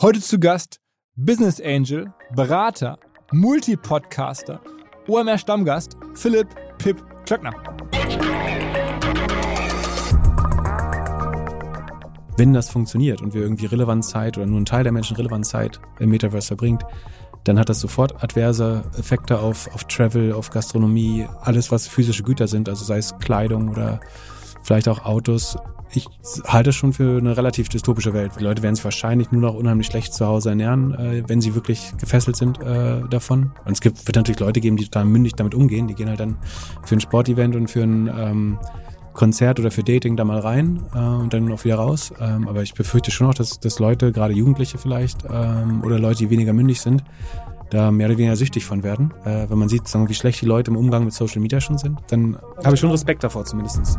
Heute zu Gast Business Angel, Berater, Multipodcaster, OMR Stammgast Philipp Pip Klöckner. Wenn das funktioniert und wir irgendwie Relevanzzeit oder nur ein Teil der Menschen Relevanzzeit im Metaverse verbringt, dann hat das sofort adverse Effekte auf, auf Travel, auf Gastronomie, alles, was physische Güter sind, also sei es Kleidung oder vielleicht auch Autos. Ich halte es schon für eine relativ dystopische Welt. Die Leute werden sich wahrscheinlich nur noch unheimlich schlecht zu Hause ernähren, äh, wenn sie wirklich gefesselt sind äh, davon. Und es gibt, wird natürlich Leute geben, die total mündig damit umgehen. Die gehen halt dann für ein Sportevent und für ein ähm, Konzert oder für Dating da mal rein äh, und dann auch wieder raus. Ähm, aber ich befürchte schon auch, dass, dass Leute, gerade Jugendliche vielleicht, ähm, oder Leute, die weniger mündig sind, da mehr oder weniger süchtig von werden. Äh, wenn man sieht, sagen, wie schlecht die Leute im Umgang mit Social Media schon sind, dann habe ich schon Respekt davor zumindest.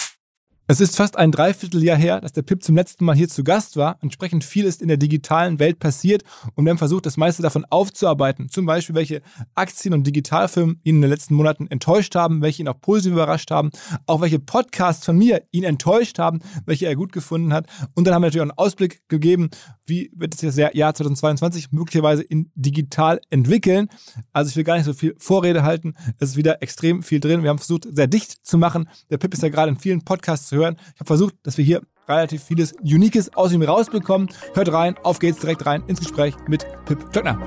Es ist fast ein Dreivierteljahr her, dass der Pip zum letzten Mal hier zu Gast war. Entsprechend viel ist in der digitalen Welt passiert und wir haben versucht, das meiste davon aufzuarbeiten. Zum Beispiel, welche Aktien- und Digitalfirmen ihn in den letzten Monaten enttäuscht haben, welche ihn auch positiv überrascht haben, auch welche Podcasts von mir ihn enttäuscht haben, welche er gut gefunden hat. Und dann haben wir natürlich auch einen Ausblick gegeben, wie wird sich das Jahr 2022 möglicherweise in digital entwickeln. Also ich will gar nicht so viel Vorrede halten. Es ist wieder extrem viel drin. Wir haben versucht, sehr dicht zu machen. Der Pip ist ja gerade in vielen Podcasts zu hören. Ich habe versucht, dass wir hier relativ vieles Uniques aus ihm rausbekommen. Hört rein, auf geht's direkt rein ins Gespräch mit Pip Klöckner.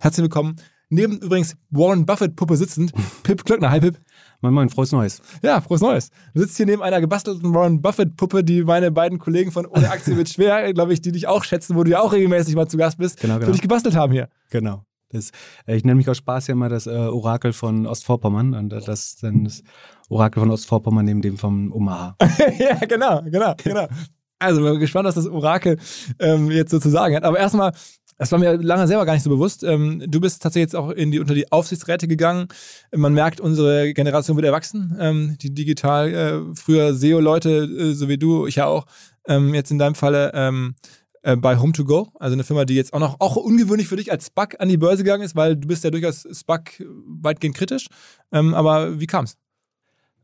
Herzlich willkommen. Neben übrigens Warren Buffett Puppe sitzend, Pip Klöckner. Hi Pip. Moin Moin, frohes Neues. Ja, frohes Neues. Du sitzt hier neben einer gebastelten Warren Buffett Puppe, die meine beiden Kollegen von Ohne Aktie wird schwer, glaube ich, die dich auch schätzen, wo du ja auch regelmäßig mal zu Gast bist, Genau, genau. für dich gebastelt haben hier. Genau. Das, äh, ich nenne mich aus Spaß ja immer das äh, Orakel von Ostvorpommern und äh, das dann das Orakel von Ostvorpommern neben dem vom Omaha. ja, genau, genau, genau. Also, wir sind gespannt, was das Orakel ähm, jetzt so zu sagen hat. Aber erstmal, das war mir lange selber gar nicht so bewusst. Ähm, du bist tatsächlich jetzt auch in die, unter die Aufsichtsräte gegangen. Man merkt, unsere Generation wird erwachsen. Ähm, die digital, äh, früher SEO-Leute, äh, so wie du, ich ja auch, ähm, jetzt in deinem Falle äh, bei Home2Go, also eine Firma, die jetzt auch noch, auch ungewöhnlich für dich als SPAC an die Börse gegangen ist, weil du bist ja durchaus SPAC weitgehend kritisch. Ähm, aber wie kam's? Ähm,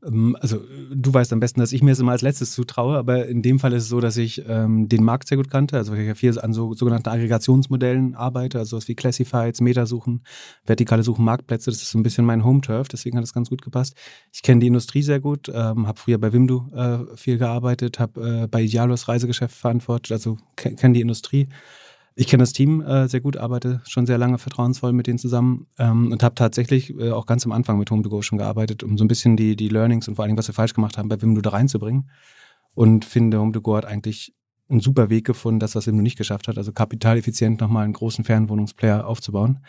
Also du weißt am besten, dass ich mir es immer als letztes zutraue, aber in dem Fall ist es so, dass ich ähm, den Markt sehr gut kannte, also ich ja viel an so sogenannten Aggregationsmodellen arbeite, also sowas wie Classifieds, Metasuchen, vertikale Suchen, Marktplätze, das ist so ein bisschen mein Home-Turf, deswegen hat das ganz gut gepasst. Ich kenne die Industrie sehr gut, ähm, habe früher bei Wimdu äh, viel gearbeitet, habe äh, bei Idealos Reisegeschäft verantwortet, also ke kenne die Industrie. Ich kenne das Team äh, sehr gut, arbeite schon sehr lange vertrauensvoll mit denen zusammen ähm, und habe tatsächlich äh, auch ganz am Anfang mit Home2Go schon gearbeitet, um so ein bisschen die, die Learnings und vor allem, was wir falsch gemacht haben, bei Wimdu da reinzubringen. Und finde, Home2Go hat eigentlich einen super Weg gefunden, das, was Wimdu nicht geschafft hat, also kapitaleffizient nochmal einen großen Fernwohnungsplayer aufzubauen.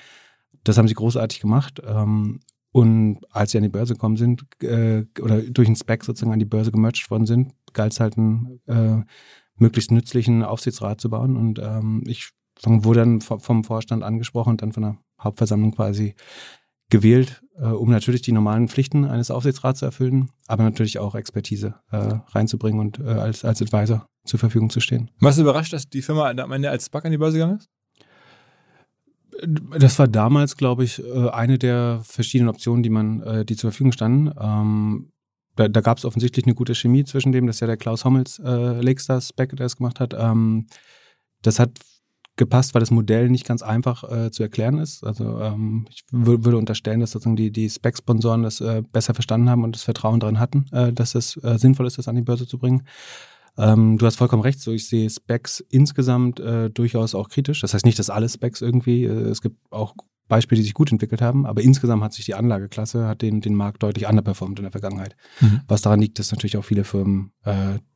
Das haben sie großartig gemacht. Ähm, und als sie an die Börse gekommen sind, äh, oder durch einen Spec sozusagen an die Börse gemerged worden sind, galt es halt einen äh, möglichst nützlichen Aufsichtsrat zu bauen. Und ähm, ich wurde dann vom Vorstand angesprochen und dann von der Hauptversammlung quasi gewählt, äh, um natürlich die normalen Pflichten eines Aufsichtsrats zu erfüllen, aber natürlich auch Expertise äh, reinzubringen und äh, als, als Advisor zur Verfügung zu stehen. Warst du überrascht, dass die Firma am Ende als SPAC an die Börse gegangen ist? Das war damals, glaube ich, äh, eine der verschiedenen Optionen, die man, äh, die zur Verfügung standen. Ähm, da, da gab es offensichtlich eine gute Chemie zwischen dem, das ist ja der Klaus Hommels äh, Lakestar Spec, der es gemacht hat. Ähm, das hat gepasst, weil das Modell nicht ganz einfach äh, zu erklären ist. Also ähm, ich würde unterstellen, dass sozusagen die, die Spec-Sponsoren das äh, besser verstanden haben und das Vertrauen darin hatten, äh, dass es äh, sinnvoll ist, das an die Börse zu bringen. Ähm, du hast vollkommen recht, so ich sehe Specs insgesamt äh, durchaus auch kritisch. Das heißt nicht, dass alle Specs irgendwie, äh, es gibt auch Beispiele, die sich gut entwickelt haben, aber insgesamt hat sich die Anlageklasse, hat den, den Markt deutlich underperformt in der Vergangenheit. Mhm. Was daran liegt, dass natürlich auch viele Firmen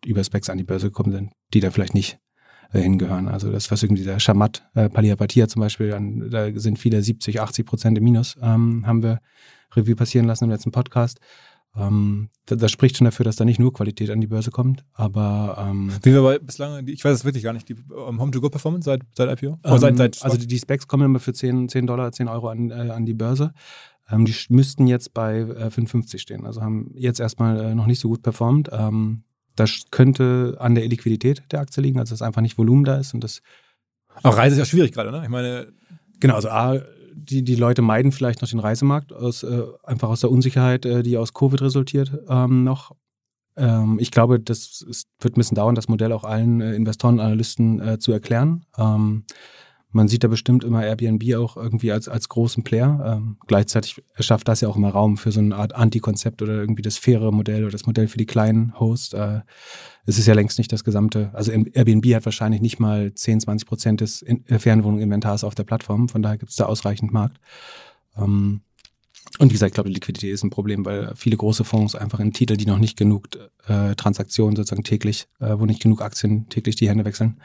über Specs an die Börse gekommen sind, die da vielleicht nicht äh, hingehören. Also das, was irgendwie dieser Shamat, äh, Paliapatia zum Beispiel, an, da sind viele 70, 80 Prozent im Minus, ähm, haben wir Revue passieren lassen im letzten Podcast. Ähm, das, das, spricht schon dafür, dass da nicht nur Qualität an die Börse kommt, aber ähm, Wie wir aber bislang, ich weiß es wirklich gar nicht, die um, Home-to-Go-Performance seit, seit IPO? Ähm, seit, seit also die, die, Specs kommen immer für 10, 10 Dollar, 10 Euro an, äh, an die Börse. Ähm, die müssten jetzt bei äh, 5,50 stehen. Also haben jetzt erstmal äh, noch nicht so gut performt. Ähm, das könnte an der Liquidität der Aktie liegen, also dass einfach nicht Volumen da ist und das. Auch Reise ist ja schwierig gerade, ne? Ich meine. Genau, also A, die, die Leute meiden vielleicht noch den Reisemarkt, aus, äh, einfach aus der Unsicherheit, äh, die aus Covid resultiert, ähm, noch. Ähm, ich glaube, das ist, wird ein bisschen dauern, das Modell auch allen äh, Investoren, Analysten äh, zu erklären. Ähm, man sieht da bestimmt immer Airbnb auch irgendwie als, als großen Player. Ähm, gleichzeitig schafft das ja auch immer Raum für so eine Art Anti-Konzept oder irgendwie das faire Modell oder das Modell für die kleinen Hosts. Äh, es ist ja längst nicht das gesamte, also Airbnb hat wahrscheinlich nicht mal 10, 20 Prozent des äh, Fernwohnung-Inventars auf der Plattform, von daher gibt es da ausreichend Markt. Ähm, und wie gesagt, ich glaube, Liquidität ist ein Problem, weil viele große Fonds einfach in Titel, die noch nicht genug äh, Transaktionen sozusagen täglich, äh, wo nicht genug Aktien täglich die Hände wechseln,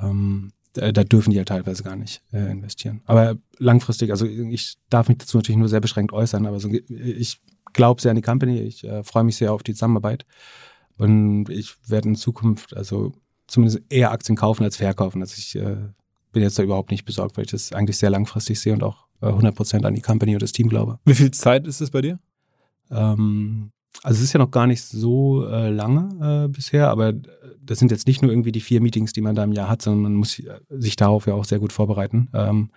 ähm, da, da dürfen die ja teilweise gar nicht äh, investieren. Aber langfristig, also ich darf mich dazu natürlich nur sehr beschränkt äußern, aber so, ich glaube sehr an die Company, ich äh, freue mich sehr auf die Zusammenarbeit und ich werde in Zukunft also zumindest eher Aktien kaufen als verkaufen. Also ich äh, bin jetzt da überhaupt nicht besorgt, weil ich das eigentlich sehr langfristig sehe und auch äh, 100% an die Company und das Team glaube. Wie viel Zeit ist es bei dir? Ähm, also es ist ja noch gar nicht so äh, lange äh, bisher, aber das sind jetzt nicht nur irgendwie die vier Meetings, die man da im Jahr hat, sondern man muss sich darauf ja auch sehr gut vorbereiten. Ähm,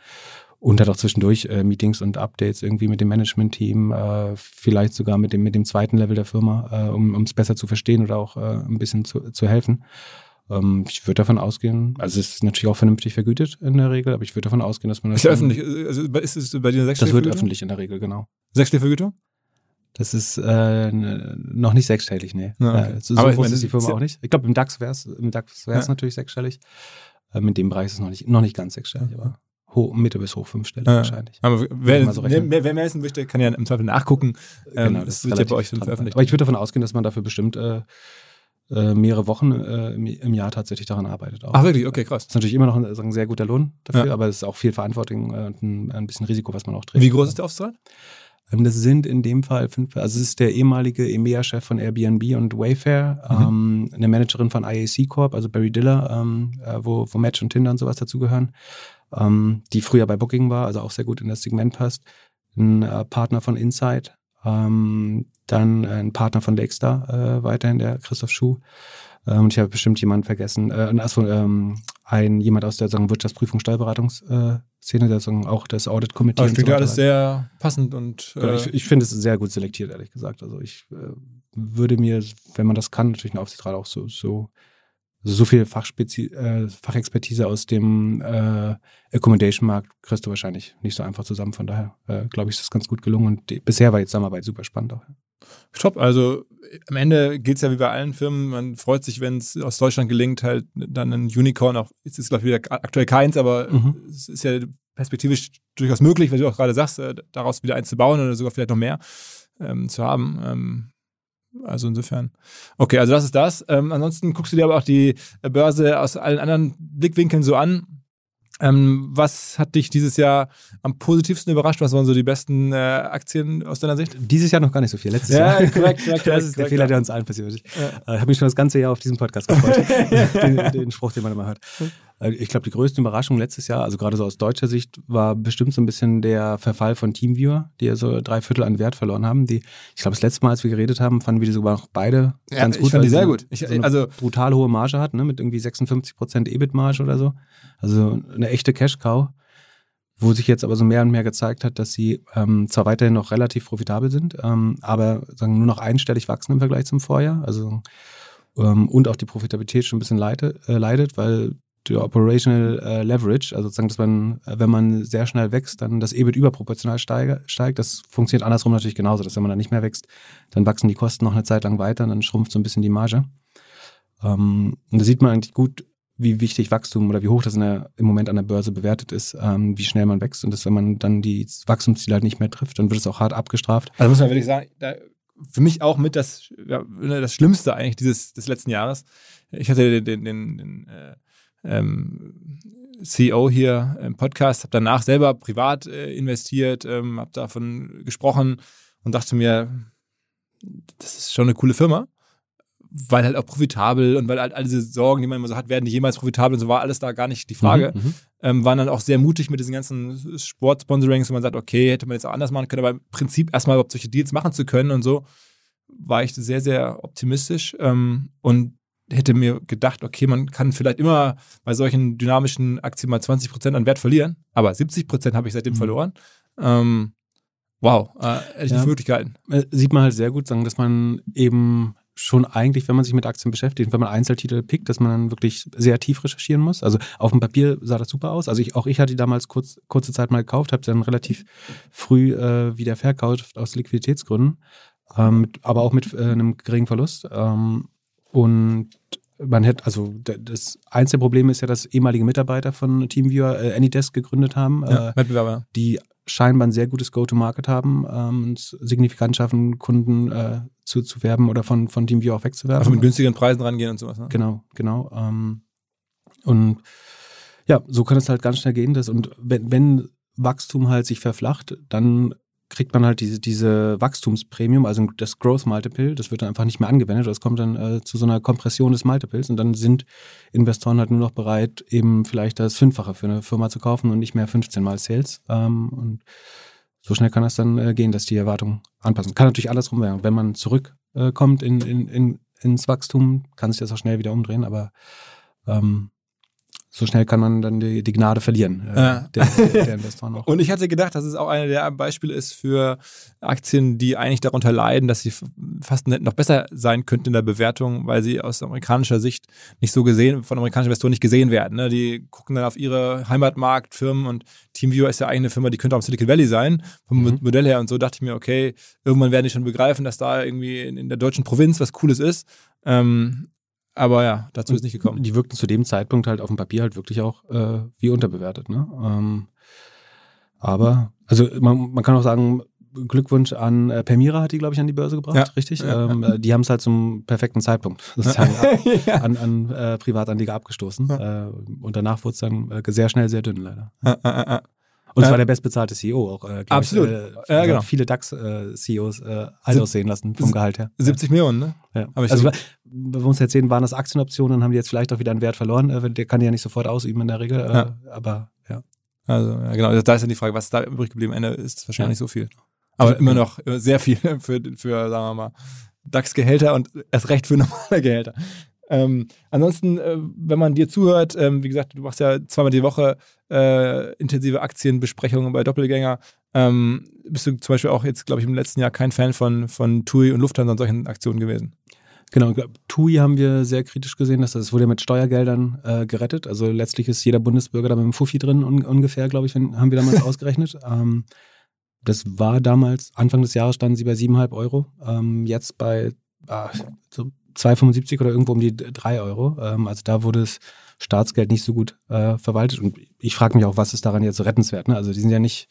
und hat auch zwischendurch äh, Meetings und Updates irgendwie mit dem Management-Team, äh, vielleicht sogar mit dem, mit dem zweiten Level der Firma, äh, um es besser zu verstehen oder auch äh, ein bisschen zu, zu helfen. Ähm, ich würde davon ausgehen, also es ist natürlich auch vernünftig vergütet in der Regel, aber ich würde davon ausgehen, dass man das. Ist ja öffentlich, also ist es bei dir sechsstellige Das wird öffentlich in der Regel, genau. Sechsstellige Vergütung? Das ist äh, noch nicht sechsstellig, nee. Ja, okay. äh, so, so groß ist die Firma auch nicht. Ich glaube, im DAX wäre es im DAX wär's ja. natürlich sechsstellig. Ähm, in dem Bereich ist es noch nicht, noch nicht ganz sechsstellig, aber hoch, Mitte bis hoch fünfstellig ja. wahrscheinlich. Aber wer, so wer, wer, mehr wissen möchte, kann ja im Zweifel nachgucken. Ähm, genau, das, das wird ja bei euch veröffentlicht. Aber ich würde davon ausgehen, dass man dafür bestimmt äh, äh, mehrere Wochen äh, im, Jahr tatsächlich daran arbeitet. Auch. Ach wirklich? Okay, krass. Das ist natürlich immer noch ein, ein sehr guter Lohn dafür, ja. aber es ist auch viel Verantwortung äh, und ein, ein, bisschen Risiko, was man auch trägt. Wie groß ist der Aufsichtsrat? Ähm, das sind in dem Fall fünf, also es ist der ehemalige EMEA-Chef von Airbnb und Wayfair, mhm. ähm, eine Managerin von IAC Corp, also Barry Diller, ähm, äh, wo, wo Match und Tinder und sowas dazugehören, ähm, die früher bei Booking war, also auch sehr gut in das Segment passt. Ein äh, Partner von Insight, ähm, dann ein Partner von Lakestar, äh, weiterhin der Christoph Schuh. Ähm, und ich habe bestimmt jemanden vergessen. Äh, also, ein jemand aus der sagen, Wirtschaftsprüfung, Steuerberatungsszene, der sagen, auch das Audit Committee. Aber ich finde so alles sehr passend und. Äh ich, ich finde es sehr gut selektiert, ehrlich gesagt. Also ich äh, würde mir, wenn man das kann, natürlich eine Aufsichtsrat auch so, so so viel Fachspezi äh, Fachexpertise aus dem äh, Accommodation-Markt kriegst du wahrscheinlich nicht so einfach zusammen. Von daher äh, glaube ich, ist das ganz gut gelungen und die, bisher war die Zusammenarbeit super spannend auch. Top, also am Ende gilt es ja wie bei allen Firmen, man freut sich, wenn es aus Deutschland gelingt, halt dann ein Unicorn, auch jetzt ist glaube ich wieder aktuell keins, aber mhm. es ist ja perspektivisch durchaus möglich, weil du auch gerade sagst, äh, daraus wieder eins zu bauen oder sogar vielleicht noch mehr ähm, zu haben. Ähm, also insofern. Okay, also das ist das. Ähm, ansonsten guckst du dir aber auch die Börse aus allen anderen Blickwinkeln so an. Ähm, was hat dich dieses Jahr am positivsten überrascht? Was waren so die besten äh, Aktien aus deiner Sicht? Dieses Jahr noch gar nicht so viel. Letztes Ja, Jahr. korrekt, korrekt, Das ist der korrekt, Fehler, ja. der uns allen passiert ist. Äh, Ich habe mich schon das ganze Jahr auf diesen Podcast gefreut. den, den Spruch, den man immer hört. Äh, Ich glaube, die größte Überraschung letztes Jahr, also gerade so aus deutscher Sicht, war bestimmt so ein bisschen der Verfall von Teamviewer, die ja so drei Viertel an Wert verloren haben. Die, ich glaube, das letzte Mal, als wir geredet haben, fanden wir die sogar noch beide Ja, ganz ich gut. fand weil die sehr gut. Ich- so eine also- brutal hohe Marge hat, ne, mit irgendwie 56 Prozent EBIT-Marge oder so. Also eine echte Cash-Cow. Wo sich jetzt aber so mehr und mehr gezeigt hat, dass sie ähm, zwar weiterhin noch relativ profitabel sind, ähm, aber sagen nur noch einstellig wachsen im Vergleich zum Vorjahr. Also ähm, und auch die Profitabilität schon ein bisschen leite, äh, leidet, weil der Operational äh, Leverage, also sozusagen, dass man, äh, wenn man sehr schnell wächst, dann das EBIT überproportional steige, steigt. Das funktioniert andersrum natürlich genauso, dass wenn man dann nicht mehr wächst, dann wachsen die Kosten noch eine Zeit lang weiter und dann schrumpft so ein bisschen die Marge. Ähm, und da sieht man eigentlich gut, wie wichtig Wachstum oder wie hoch das der, im Moment an der Börse bewertet ist, ähm, wie schnell man wächst. Und dass, wenn man dann die Wachstumsziele halt nicht mehr trifft, dann wird es auch hart abgestraft. Also muss man wirklich sagen, da, für mich auch mit das, ja, das Schlimmste eigentlich dieses des letzten Jahres. Ich hatte den, den, den, den äh, ähm, CEO hier im Podcast, habe danach selber privat äh, investiert, ähm, habe davon gesprochen und dachte mir, das ist schon eine coole Firma, weil halt auch profitabel und weil halt all diese Sorgen, die man immer so hat, werden die jemals profitabel und so war alles da gar nicht die Frage Mhm, mhm. ähm, waren dann auch sehr mutig mit diesen ganzen Sportsponsorings, wo man sagt, okay, hätte man jetzt auch anders machen können, aber im Prinzip erstmal überhaupt solche Deals machen zu können und so, war ich sehr, sehr optimistisch ähm, und hätte mir gedacht, okay, man kann vielleicht immer bei solchen dynamischen Aktien mal 20% an Wert verlieren, aber 70% habe ich seitdem Mhm. verloren. Ähm, wow, äh, hätte ich Ja. nicht möglich gehalten. Äh, sieht man halt sehr gut, sagen, dass man eben schon eigentlich, wenn man sich mit Aktien beschäftigt, wenn man Einzeltitel pickt, dass man dann wirklich sehr tief recherchieren muss. Also auf dem Papier sah das super aus. Also ich, auch ich hatte die damals kurz, kurze Zeit mal gekauft, habe dann relativ früh äh, wieder verkauft aus Liquiditätsgründen, ähm, aber auch mit äh, einem geringen Verlust. Ähm, und man hätte, also das einzige Problem ist ja, dass ehemalige Mitarbeiter von TeamViewer äh, Anydesk gegründet haben. Ja, Äh, Wettbewerber. die scheinbar ein sehr gutes Go-to-Market haben ähm, und es signifikant schaffen, Kunden äh, zu, zu werben oder von, von TeamViewer auch wegzuwerben. Einfach mit günstigeren Preisen rangehen und sowas. Ne? Genau, genau. Ähm, und ja, so kann es halt ganz schnell gehen. Dass, und wenn, wenn Wachstum halt sich verflacht, dann kriegt man halt diese, diese Wachstumsprämium, also das Growth Multiple, das wird dann einfach nicht mehr angewendet. Das kommt dann äh, zu so einer Kompression des Multiples und dann sind Investoren halt nur noch bereit, eben vielleicht das Fünffache für eine Firma zu kaufen und nicht mehr 15 mal Sales. Ähm, und so schnell kann das dann äh, gehen, dass die Erwartungen anpassen. Kann natürlich andersrum werden. Wenn man zurückkommt äh, in, in, in, ins Wachstum, kann sich das auch schnell wieder umdrehen, aber ähm, so schnell kann man dann die, die Gnade verlieren, äh, Ja. der, der, Investoren auch. Und ich hatte gedacht, dass es auch eine der Beispiele ist für Aktien, die eigentlich darunter leiden, dass sie fast noch besser sein könnten in der Bewertung, weil sie aus amerikanischer Sicht nicht so gesehen, von amerikanischen Investoren nicht gesehen werden. Ne? Die gucken dann auf ihre Heimatmarktfirmen und TeamViewer ist ja eigentlich eine Firma, die könnte auch im Silicon Valley sein, vom Mhm. Modell her. Und so dachte ich mir, okay, irgendwann werden die schon begreifen, dass da irgendwie in, in der deutschen Provinz was Cooles ist. Ähm, aber ja, dazu ist nicht gekommen. Die wirkten zu dem Zeitpunkt halt auf dem Papier halt wirklich auch äh, wie unterbewertet. Ne? Ähm, aber, also man, man kann auch sagen, Glückwunsch an äh, Permira hat die, glaube ich, an die Börse gebracht, Ja. richtig? Ja, ähm, äh, Die haben es halt zum perfekten Zeitpunkt sozusagen ja. an, an äh, Privatanleger abgestoßen. Äh, und danach wurde es dann äh, sehr schnell sehr dünn, leider. Äh, äh, äh. Und es Ja. war der bestbezahlte CEO auch. Äh, Absolut. Ich, äh, Ja, also genau. Viele DAX-CEOs äh, alt aussehen lassen vom Gehalt her. 70 Millionen, ne? Ja. Aber ich also, so- wir uns erzählen, waren das Aktienoptionen, haben die jetzt vielleicht auch wieder einen Wert verloren. Äh, der kann die ja nicht sofort ausüben in der Regel. Äh, Ja. Aber ja. Also, ja, genau. Da ist dann die Frage, was da übrig geblieben? Ende ist wahrscheinlich Ja. so viel. Aber Also, immer noch äh, sehr viel für, für sagen wir mal, DAX-Gehälter und erst recht für normale Gehälter. Ähm, ansonsten, äh, wenn man dir zuhört, ähm, wie gesagt, du machst ja zweimal die Woche äh, intensive Aktienbesprechungen bei Doppelgänger. Ähm, bist du zum Beispiel auch jetzt, glaube ich, im letzten Jahr kein Fan von, von TUI und Lufthansa und solchen Aktionen gewesen? Genau, TUI haben wir sehr kritisch gesehen, dass das wurde ja mit Steuergeldern äh, gerettet. Also letztlich ist jeder Bundesbürger da mit einem Fuffi drin, un ungefähr, glaube ich, haben wir damals ausgerechnet. Ähm, das war damals, Anfang des Jahres standen sie bei 7,5 Euro. Ähm, jetzt bei ah, so 2,75 oder irgendwo um die 3 Euro. Ähm, also da wurde das Staatsgeld nicht so gut äh, verwaltet. Und ich frage mich auch, was ist daran jetzt so rettenswert? Ne? Also die sind ja nicht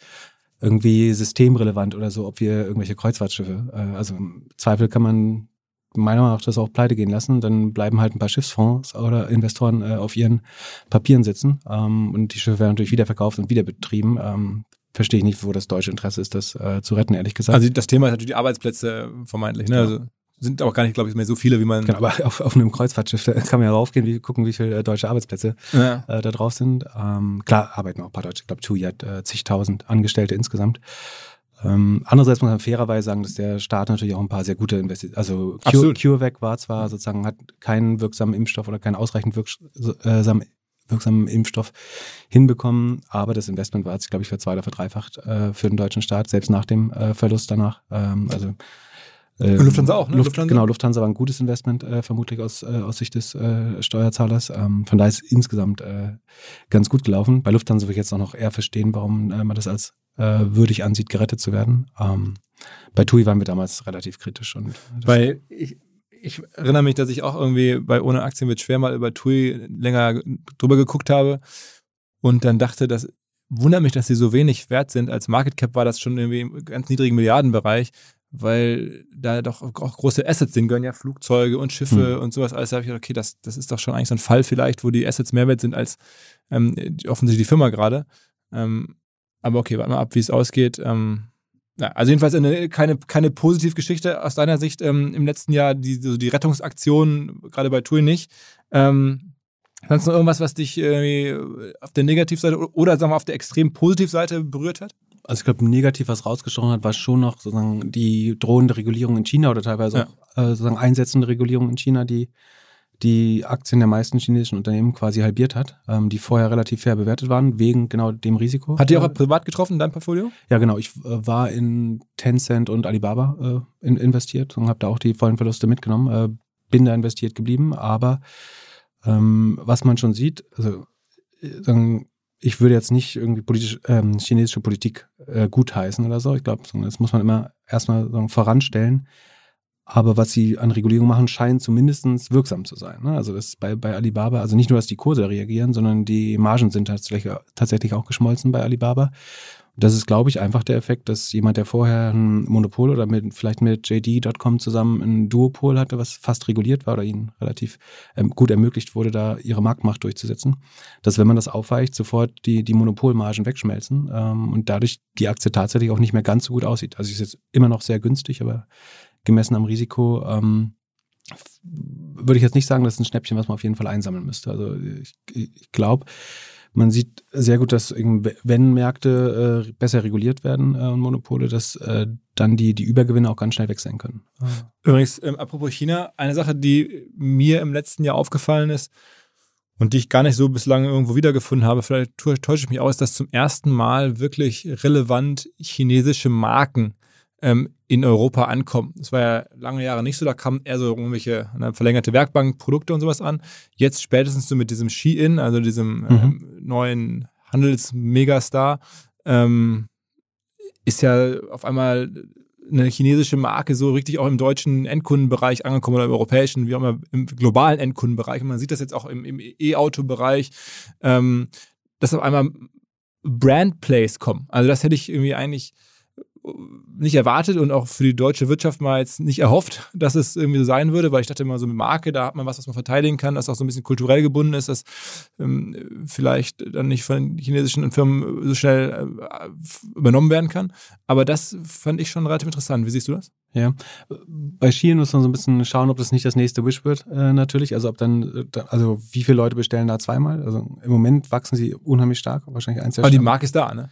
irgendwie systemrelevant oder so, ob wir irgendwelche Kreuzfahrtschiffe. Äh, also im Zweifel kann man meiner Meinung nach das auch pleite gehen lassen. Dann bleiben halt ein paar Schiffsfonds oder Investoren äh, auf ihren Papieren sitzen ähm, und die Schiffe werden natürlich wieder verkauft und wieder betrieben. Ähm, verstehe ich nicht, wo das deutsche Interesse ist, das äh, zu retten, ehrlich gesagt. Also das Thema ist natürlich die Arbeitsplätze vermeintlich. Ne? Also sind auch gar nicht, glaube ich, mehr so viele, wie man. Genau, aber auf, auf einem Kreuzfahrtschiff kann man ja raufgehen, wie, gucken, wie viele äh, deutsche Arbeitsplätze Ja. äh, da drauf sind. Ähm, klar, arbeiten auch ein paar Deutsche. Ich glaube, TUI hat äh, zigtausend Angestellte insgesamt. Ähm, andererseits muss man fairerweise sagen, dass der Staat natürlich auch ein paar sehr gute Investitionen, also Cure. CureVac war zwar sozusagen, hat keinen wirksamen Impfstoff oder keinen ausreichend wirksamen, wirksamen Impfstoff hinbekommen, aber das Investment war jetzt, glaube ich, für zwei oder verdreifacht äh, für den deutschen Staat, selbst nach dem äh, Verlust danach. Ähm, also äh, Und Lufthansa auch, ne? Luft, Lufthansa? Genau, Lufthansa war ein gutes Investment, äh, vermutlich aus, äh, aus Sicht des äh, Steuerzahlers. Ähm, von daher ist insgesamt äh, ganz gut gelaufen. Bei Lufthansa würde ich jetzt auch noch eher verstehen, warum äh, man das als äh, würdig ansieht, gerettet zu werden. Ähm, bei TUI waren wir damals relativ kritisch. Und Weil ich, ich erinnere mich, dass ich auch irgendwie bei Ohne Aktien wird schwer mal über TUI länger drüber geguckt habe und dann dachte, das wundert mich, dass sie so wenig wert sind. Als Market Cap war das schon irgendwie im ganz niedrigen Milliardenbereich, weil da doch auch große Assets sind, gehören ja Flugzeuge und Schiffe Hm. und sowas. Alles da habe ich gedacht, okay, das, das ist doch schon eigentlich so ein Fall vielleicht, wo die Assets mehr wert sind als ähm, die- offensichtlich die Firma gerade. Ähm, aber okay, warten wir ab, wie es ausgeht. Ähm, ja, also jedenfalls eine, keine, keine Positivgeschichte aus deiner Sicht ähm, im letzten Jahr, die, so die Rettungsaktion, gerade bei TUI nicht. Ähm, sonst noch irgendwas, was dich irgendwie auf der Negativseite oder sagen wir auf der extrem Positivseite berührt hat? Also ich glaube, negativ, was rausgestochen hat, war schon noch sozusagen die drohende Regulierung in China oder teilweise Ja. auch äh, sozusagen einsetzende Regulierung in China, die die Aktien der meisten chinesischen Unternehmen quasi halbiert hat, ähm, die vorher relativ fair bewertet waren, wegen genau dem Risiko. Hat die auch Äh, privat getroffen in deinem Portfolio? Ja, genau. Ich äh, war in Tencent und Alibaba äh, in, investiert und habe da auch die vollen Verluste mitgenommen. Äh, bin da investiert geblieben, aber ähm, was man schon sieht, also äh, sagen, ich würde jetzt nicht irgendwie politisch, ähm, chinesische Politik äh, gutheißen oder so. Ich glaube, das muss man immer erstmal sagen, voranstellen. Aber was sie an Regulierung machen, scheint zumindest wirksam zu sein. Ne? Also das bei, bei Alibaba, also nicht nur, dass die Kurse reagieren, sondern die Margen sind tatsächlich, tatsächlich auch geschmolzen bei Alibaba. Das ist, glaube ich, einfach der Effekt, dass jemand, der vorher ein Monopol oder mit, vielleicht mit JD.com zusammen ein Duopol hatte, was fast reguliert war oder ihnen relativ ähm, gut ermöglicht wurde, da ihre Marktmacht durchzusetzen, dass wenn man das aufweicht, sofort die, die Monopolmargen wegschmelzen ähm, und dadurch die Aktie tatsächlich auch nicht mehr ganz so gut aussieht. Also sie ist jetzt immer noch sehr günstig, aber gemessen am Risiko ähm, würde ich jetzt nicht sagen, das ist ein Schnäppchen, was man auf jeden Fall einsammeln müsste. Also ich, ich glaube, man sieht sehr gut, dass wenn Märkte äh, besser reguliert werden äh, und Monopole, dass äh, dann die, die Übergewinne auch ganz schnell weg sein können. Übrigens, ähm, apropos China, eine Sache, die mir im letzten Jahr aufgefallen ist und die ich gar nicht so bislang irgendwo wiedergefunden habe, vielleicht täusche ich mich aus, dass zum ersten Mal wirklich relevant chinesische Marken ähm, in Europa ankommen. Das war ja lange Jahre nicht so, da kamen eher so irgendwelche ne, verlängerte Werkbank-Produkte und sowas an. Jetzt spätestens so mit diesem Shein, also diesem ähm, neuen Handelsmegastar, ähm, ist ja auf einmal eine chinesische Marke so richtig auch im deutschen Endkundenbereich angekommen oder im europäischen, wie auch immer, im globalen Endkundenbereich. Und man sieht das jetzt auch im, im E-Auto-Bereich, ähm, dass auf einmal Brandplays kommen. Also das hätte ich irgendwie eigentlich nicht erwartet und auch für die deutsche Wirtschaft mal jetzt nicht erhofft, dass es irgendwie so sein würde, weil ich dachte immer, so eine Marke, da hat man was, was man verteidigen kann, das auch so ein bisschen kulturell gebunden ist, das ähm, vielleicht dann nicht von chinesischen Firmen so schnell äh, übernommen werden kann. Aber das fand ich schon relativ interessant. Wie siehst du das? Ja, bei Shein muss man so ein bisschen schauen, ob das nicht das nächste Wish wird, äh, natürlich. Also ob dann, äh, also wie viele Leute bestellen da zweimal? Also im Moment wachsen sie unheimlich stark, wahrscheinlich eins Aber die. Marke ist da, ne?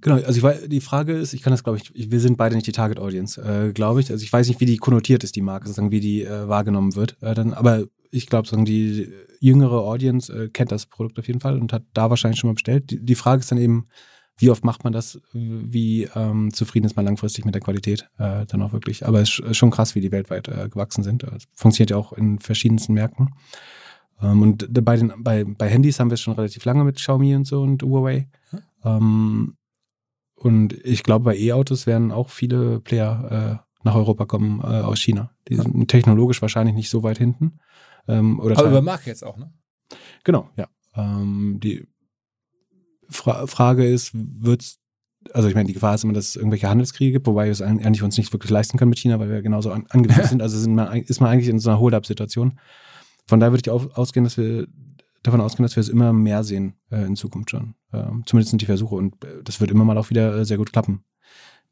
Genau, also ich weiß, die Frage ist, ich kann das glaube ich, wir sind beide nicht die Target Audience, äh, glaube ich. Also ich weiß nicht, wie die konnotiert ist, die Marke, sozusagen, wie die äh, wahrgenommen wird. Äh, dann, aber ich glaube, sozusagen die jüngere Audience äh, kennt das Produkt auf jeden Fall und hat da wahrscheinlich schon mal bestellt. Die, die Frage ist dann eben, wie oft macht man das? Wie ähm, zufrieden ist man langfristig mit der Qualität äh, dann auch wirklich? Aber es ist schon krass, wie die weltweit äh, gewachsen sind. Es funktioniert ja auch in verschiedensten Märkten. Ähm, und bei, den, bei, bei Handys haben wir es schon relativ lange mit Xiaomi und so und Huawei. Ähm, und ich glaube, bei E-Autos werden auch viele Player äh, nach Europa kommen äh, aus China. Die sind technologisch wahrscheinlich nicht so weit hinten. Ähm, oder Aber über Marke jetzt auch, ne? Genau, ja. Ähm, die Fra Frage ist, wird es also ich meine, die Gefahr ist immer, dass es irgendwelche Handelskriege gibt, wobei wir es eigentlich uns nicht wirklich leisten können mit China, weil wir genauso an, angewiesen sind. Also sind man, ist man eigentlich in so einer Hold-up-Situation. Von daher würde ich auch ausgehen, dass wir davon ausgehen, dass wir es immer mehr sehen äh, in Zukunft schon. Ähm, zumindest sind die Versuche und äh, das wird immer mal auch wieder äh, sehr gut klappen,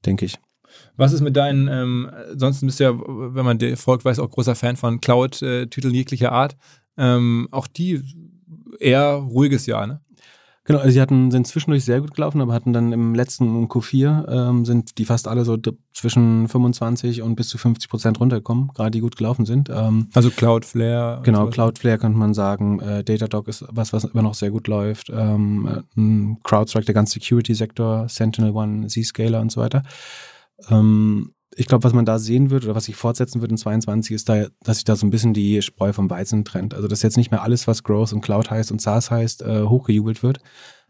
denke ich. Was ist mit deinen, ähm, sonst bist du ja, wenn man dir folgt, weiß auch großer Fan von Cloud-Titeln jeglicher Art. Ähm, auch die eher ruhiges Jahr, ne? Genau, also sie hatten, sind zwischendurch sehr gut gelaufen, aber hatten dann im letzten Q4 ähm, sind die fast alle so zwischen 25 und bis zu 50 Prozent runtergekommen, gerade die gut gelaufen sind. Ähm, also Cloudflare. Genau, Cloudflare könnte man sagen. Äh, Datadog ist was, was immer noch sehr gut läuft. Ähm, äh, CrowdStrike, der ganze Security-Sektor, Sentinel One, Zscaler und so weiter. Ähm, ich glaube, was man da sehen wird oder was sich fortsetzen wird in 22 ist da, dass sich da so ein bisschen die Spreu vom Weizen trennt. Also dass jetzt nicht mehr alles, was Growth und Cloud heißt und SaaS heißt, äh, hochgejubelt wird,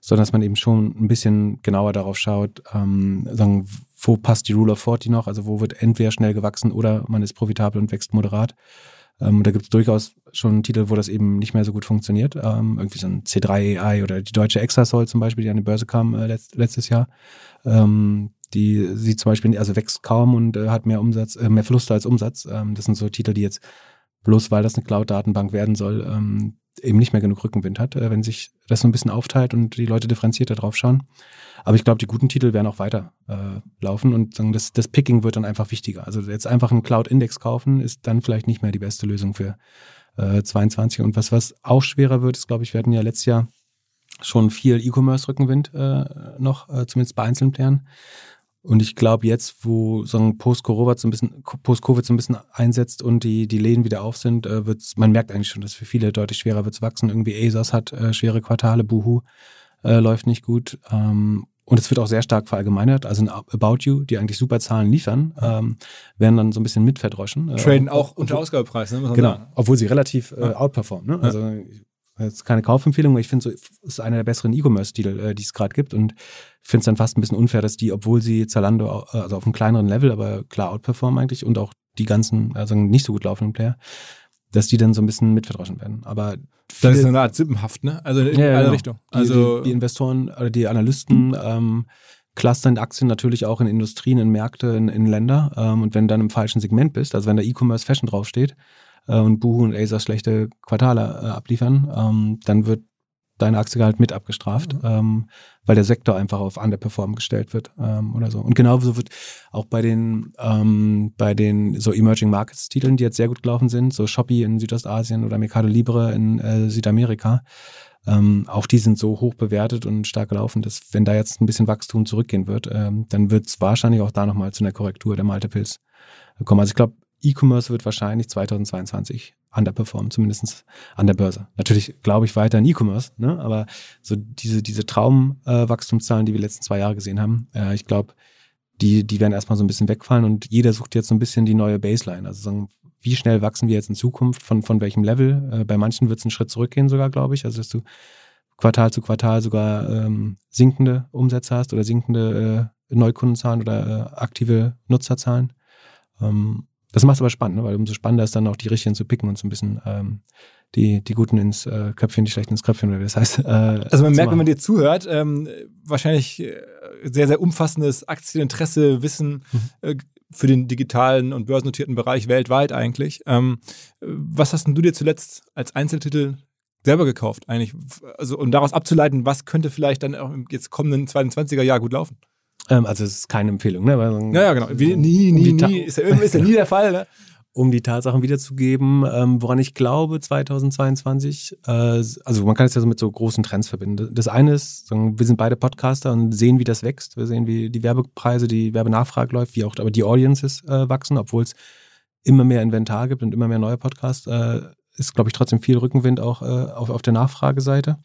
sondern dass man eben schon ein bisschen genauer darauf schaut, ähm, sagen, wo passt die Rule of 40 noch, also wo wird entweder schnell gewachsen oder man ist profitabel und wächst moderat. Ähm, da gibt es durchaus schon Titel, wo das eben nicht mehr so gut funktioniert. Ähm, irgendwie so ein C3 AI oder die deutsche Exasol zum Beispiel, die an die Börse kam äh, letzt, letztes Jahr. Ähm, die sieht zum Beispiel, also wächst kaum und äh, hat mehr Umsatz, äh, mehr Verluste als Umsatz. Ähm, das sind so Titel, die jetzt bloß weil das eine Cloud-Datenbank werden soll, ähm, eben nicht mehr genug Rückenwind hat, äh, wenn sich das so ein bisschen aufteilt und die Leute differenzierter drauf schauen. Aber ich glaube, die guten Titel werden auch weiter äh, laufen und sagen, das, das Picking wird dann einfach wichtiger. Also jetzt einfach einen Cloud-Index kaufen, ist dann vielleicht nicht mehr die beste Lösung für äh, 22. Und was, was auch schwerer wird, ist, glaube ich, wir hatten ja letztes Jahr schon viel E-Commerce-Rückenwind äh, noch, äh, zumindest bei einzelnen Playern. Und ich glaube, jetzt, wo so ein Post-Covid so ein bisschen, Post-Covid so ein bisschen einsetzt und die, die Läden wieder auf sind, äh, wird's, man merkt eigentlich schon, dass für viele deutlich schwerer wird's wachsen. Irgendwie ASOS hat äh, schwere Quartale, Boohoo äh, läuft nicht gut. Ähm, und es wird auch sehr stark verallgemeinert. Also in About You, die eigentlich super Zahlen liefern, ähm, werden dann so ein bisschen mitverdroschen. Äh, Traden auch unter Ausgabepreis, ne? Genau, sagen. obwohl sie relativ äh, outperformen. Ne? Also jetzt keine Kaufempfehlung, aber ich finde, so ist einer der besseren E-Commerce-Titel, äh, die es gerade gibt. Und finde es dann fast ein bisschen unfair, dass die, obwohl sie Zalando, äh, also auf einem kleineren Level, aber klar outperformen eigentlich und auch die ganzen, also nicht so gut laufenden Player, dass die dann so ein bisschen mitverdroschen werden. Aber das ist eine Art Sippenhaft, ne? Also in ja, alle genau. Richtungen. Also die, die, Investoren oder die Analysten ähm, clustern Aktien natürlich auch in Industrien, in Märkte, in, in Länder. Ähm, und wenn du dann im falschen Segment bist, also wenn da E-Commerce Fashion draufsteht äh, und Boohoo und Acer schlechte Quartale äh, abliefern, ähm, dann wird deine Aktie halt mit abgestraft, mhm. ähm, weil der Sektor einfach auf Underperform gestellt wird ähm, oder so. Und genauso wird auch bei den ähm, bei den so Emerging Markets Titeln, die jetzt sehr gut gelaufen sind, so Shopee in Südostasien oder Mercado Libre in äh, Südamerika, ähm, auch die sind so hoch bewertet und stark gelaufen, dass wenn da jetzt ein bisschen Wachstum zurückgehen wird, ähm, dann wird es wahrscheinlich auch da nochmal zu einer Korrektur der Multiples kommen. Also ich glaube, E-Commerce wird wahrscheinlich 2022 underperformen, zumindest an der Börse. Natürlich glaube ich weiter in E-Commerce, ne? aber so diese, diese Traumwachstumszahlen, äh, die wir letzten zwei Jahre gesehen haben, äh, ich glaube, die, die werden erstmal so ein bisschen wegfallen und jeder sucht jetzt so ein bisschen die neue Baseline. Also sagen, wie schnell wachsen wir jetzt in Zukunft, von, von welchem Level? Äh, bei manchen wird es einen Schritt zurückgehen sogar, glaube ich. Also dass du Quartal zu Quartal sogar ähm, sinkende Umsätze hast oder sinkende äh, Neukundenzahlen oder äh, aktive Nutzerzahlen. Ähm, das macht es aber spannend, ne? weil umso spannender ist dann auch die richtigen zu picken und so ein bisschen ähm, die, die Guten ins äh, Köpfchen, die Schlechten ins Köpfchen, oder wie das heißt. Äh, also man merkt, wenn man dir zuhört, ähm, wahrscheinlich äh, sehr, sehr umfassendes Aktieninteresse, Wissen mhm. äh, für den digitalen und börsennotierten Bereich weltweit eigentlich. Ähm, was hast denn du dir zuletzt als Einzeltitel selber gekauft eigentlich? Also um daraus abzuleiten, was könnte vielleicht dann auch im jetzt kommenden 22er Jahr gut laufen? Ähm, also es ist keine Empfehlung, ne? Weil, ja, ja, genau. Wie, nie, nie, um nie. Ist ja, ist ja nie der Fall, ne? um die Tatsachen wiederzugeben, ähm, woran ich glaube 2022. Äh, also man kann es ja so mit so großen Trends verbinden. Das eine ist, wir sind beide Podcaster und sehen, wie das wächst. Wir sehen, wie die Werbepreise, die Werbenachfrage läuft, wie auch aber die Audiences äh, wachsen, obwohl es immer mehr Inventar gibt und immer mehr neue Podcasts. Äh, ist, glaube ich, trotzdem viel Rückenwind auch äh, auf, auf der Nachfrageseite.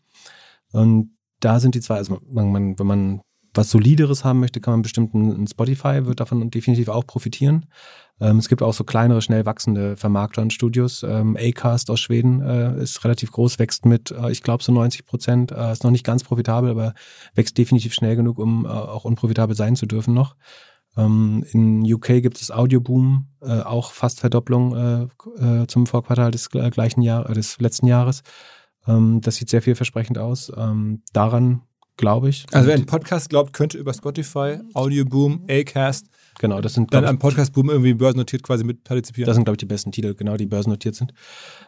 Und da sind die zwei, also man, man, wenn man was Solideres haben möchte, kann man bestimmt ein Spotify, wird davon definitiv auch profitieren. Ähm, es gibt auch so kleinere, schnell wachsende Vermarkter und Studios. Ähm, Acast aus Schweden äh, ist relativ groß, wächst mit, äh, ich glaube, so 90 Prozent. Äh, ist noch nicht ganz profitabel, aber wächst definitiv schnell genug, um äh, auch unprofitabel sein zu dürfen noch. Ähm, in UK gibt es Audioboom, äh, auch fast Verdopplung äh, zum Vorquartal des gleichen Jahr, des letzten Jahres. Ähm, das sieht sehr vielversprechend aus. Ähm, daran glaube ich. Also wer einen Podcast glaubt, könnte über Spotify, Audioboom, Acast genau, das sind dann am Podcast-Boom irgendwie börsennotiert quasi mit partizipieren. Das sind, glaube ich, die besten Titel, genau, die börsennotiert sind.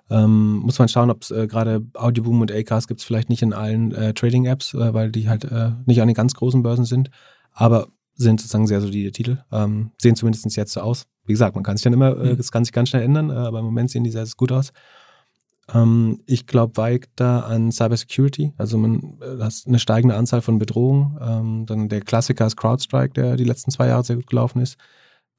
Ähm, muss man schauen, ob es äh, gerade Audioboom und Acast gibt es vielleicht nicht in allen äh, Trading-Apps, äh, weil die halt äh, nicht an den ganz großen Börsen sind, aber sind sozusagen sehr solide Titel. Ähm, sehen zumindest jetzt so aus. Wie gesagt, man kann sich dann immer, Mhm. das kann sich ganz schnell ändern, äh, aber im Moment sehen die sehr, sehr gut aus. Ähm, ich glaube weiter an Cybersecurity. Also man äh, hat eine steigende Anzahl von Bedrohungen. Ähm, dann der Klassiker ist CrowdStrike, der die letzten zwei Jahre sehr gut gelaufen ist.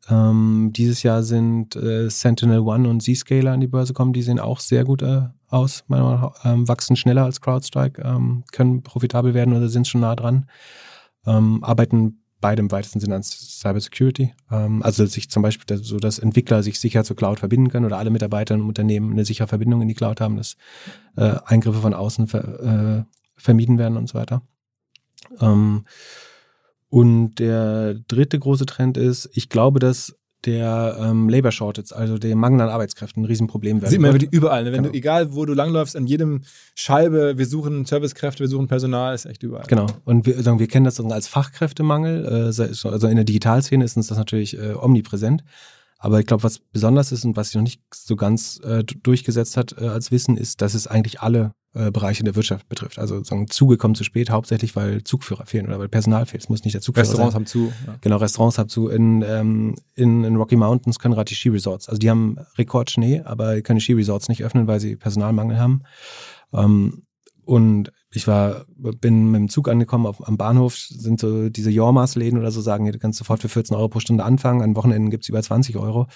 Ähm, dieses Jahr sind äh, Sentinel One und Zscaler an die Börse gekommen. Die sehen auch sehr gut äh, aus. Meiner Meinung nach, ähm, wachsen schneller als CrowdStrike, ähm, können profitabel werden oder sind schon nah dran. Ähm, arbeiten beide im weitesten Sinne an Cybersecurity. Ähm, also sich zum Beispiel so, dass Entwickler sich sicher zur Cloud verbinden können oder alle Mitarbeiter im Unternehmen eine sichere Verbindung in die Cloud haben, dass äh, Eingriffe von außen ver, äh, vermieden werden und so weiter. Ähm, und der dritte große Trend ist, ich glaube, dass der ähm, Labor Shortage, also der Mangel an Arbeitskräften, ein Riesenproblem werden Sieht man wird. überall. Ne? Wenn Genau. du, egal wo du langläufst, an jedem Scheibe, wir suchen Servicekräfte, wir suchen Personal, ist echt überall. Genau. Und wir, sagen, wir kennen das als Fachkräftemangel. Äh, also in der Digitalszene ist uns das natürlich äh, omnipräsent. Aber ich glaube, was besonders ist und was sich noch nicht so ganz äh, durchgesetzt hat äh, als Wissen, ist, dass es eigentlich alle äh, Bereiche der Wirtschaft betrifft. Also sagen, Züge kommen zu spät, hauptsächlich weil Zugführer fehlen oder weil Personal fehlt. Es muss nicht der Zugführer Restaurants sein. haben zu. Ja. Genau, Restaurants haben zu. In, ähm, in, in Rocky Mountains können gerade die Skiresorts. Also die haben Rekordschnee, aber können die Skiresorts nicht öffnen, weil sie Personalmangel haben. Ähm, und ich war, bin mit dem Zug angekommen auf, am Bahnhof, sind so diese Jormas-Läden oder so, sagen, du kannst sofort für 14 Euro pro Stunde anfangen. An Wochenenden gibt's über 20 Euro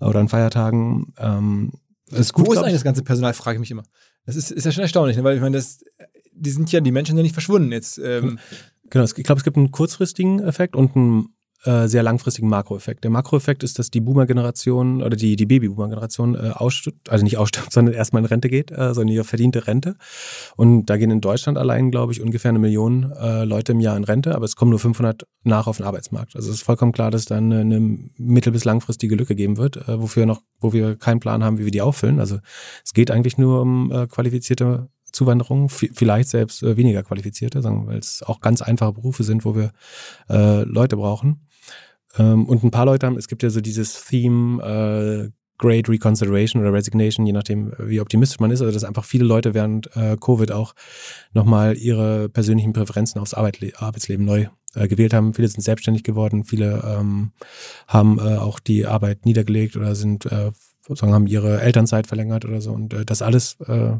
oder an Feiertagen. Ähm, ist gut, Wo ist eigentlich ich. das ganze Personal, frage ich mich immer. Das ist, ist ja schon erstaunlich, ne? weil ich meine, das, die sind ja, die Menschen sind ja nicht verschwunden jetzt. Ähm, Genau, ich glaube, es gibt einen kurzfristigen Effekt und einen äh, sehr langfristigen Makroeffekt. Der Makroeffekt ist, dass die Boomer-Generation oder die, die Baby-Boomer-Generation äh, ausstirbt, also nicht ausstirbt, sondern erstmal in Rente geht, äh, sondern ihre verdiente Rente. Und da gehen in Deutschland allein, glaube ich, ungefähr eine Million äh, Leute im Jahr in Rente, aber es kommen nur 500 nach auf den Arbeitsmarkt. Also es ist vollkommen klar, dass dann eine, eine mittel- bis langfristige Lücke geben wird, äh, wofür noch, wo wir keinen Plan haben, wie wir die auffüllen. Also es geht eigentlich nur um äh, qualifizierte Zuwanderung, vielleicht selbst äh, weniger qualifizierte, weil es auch ganz einfache Berufe sind, wo wir äh, Leute brauchen. Ähm, und ein paar Leute haben, es gibt ja so dieses Theme äh, Great Reconsideration oder Resignation, je nachdem, wie optimistisch man ist, also dass einfach viele Leute während äh, Covid auch nochmal ihre persönlichen Präferenzen aufs Arbeitle Arbeitsleben neu äh, gewählt haben. Viele sind selbstständig geworden, viele ähm, haben äh, auch die Arbeit niedergelegt oder sind äh, sozusagen haben ihre Elternzeit verlängert oder so und äh, das alles äh,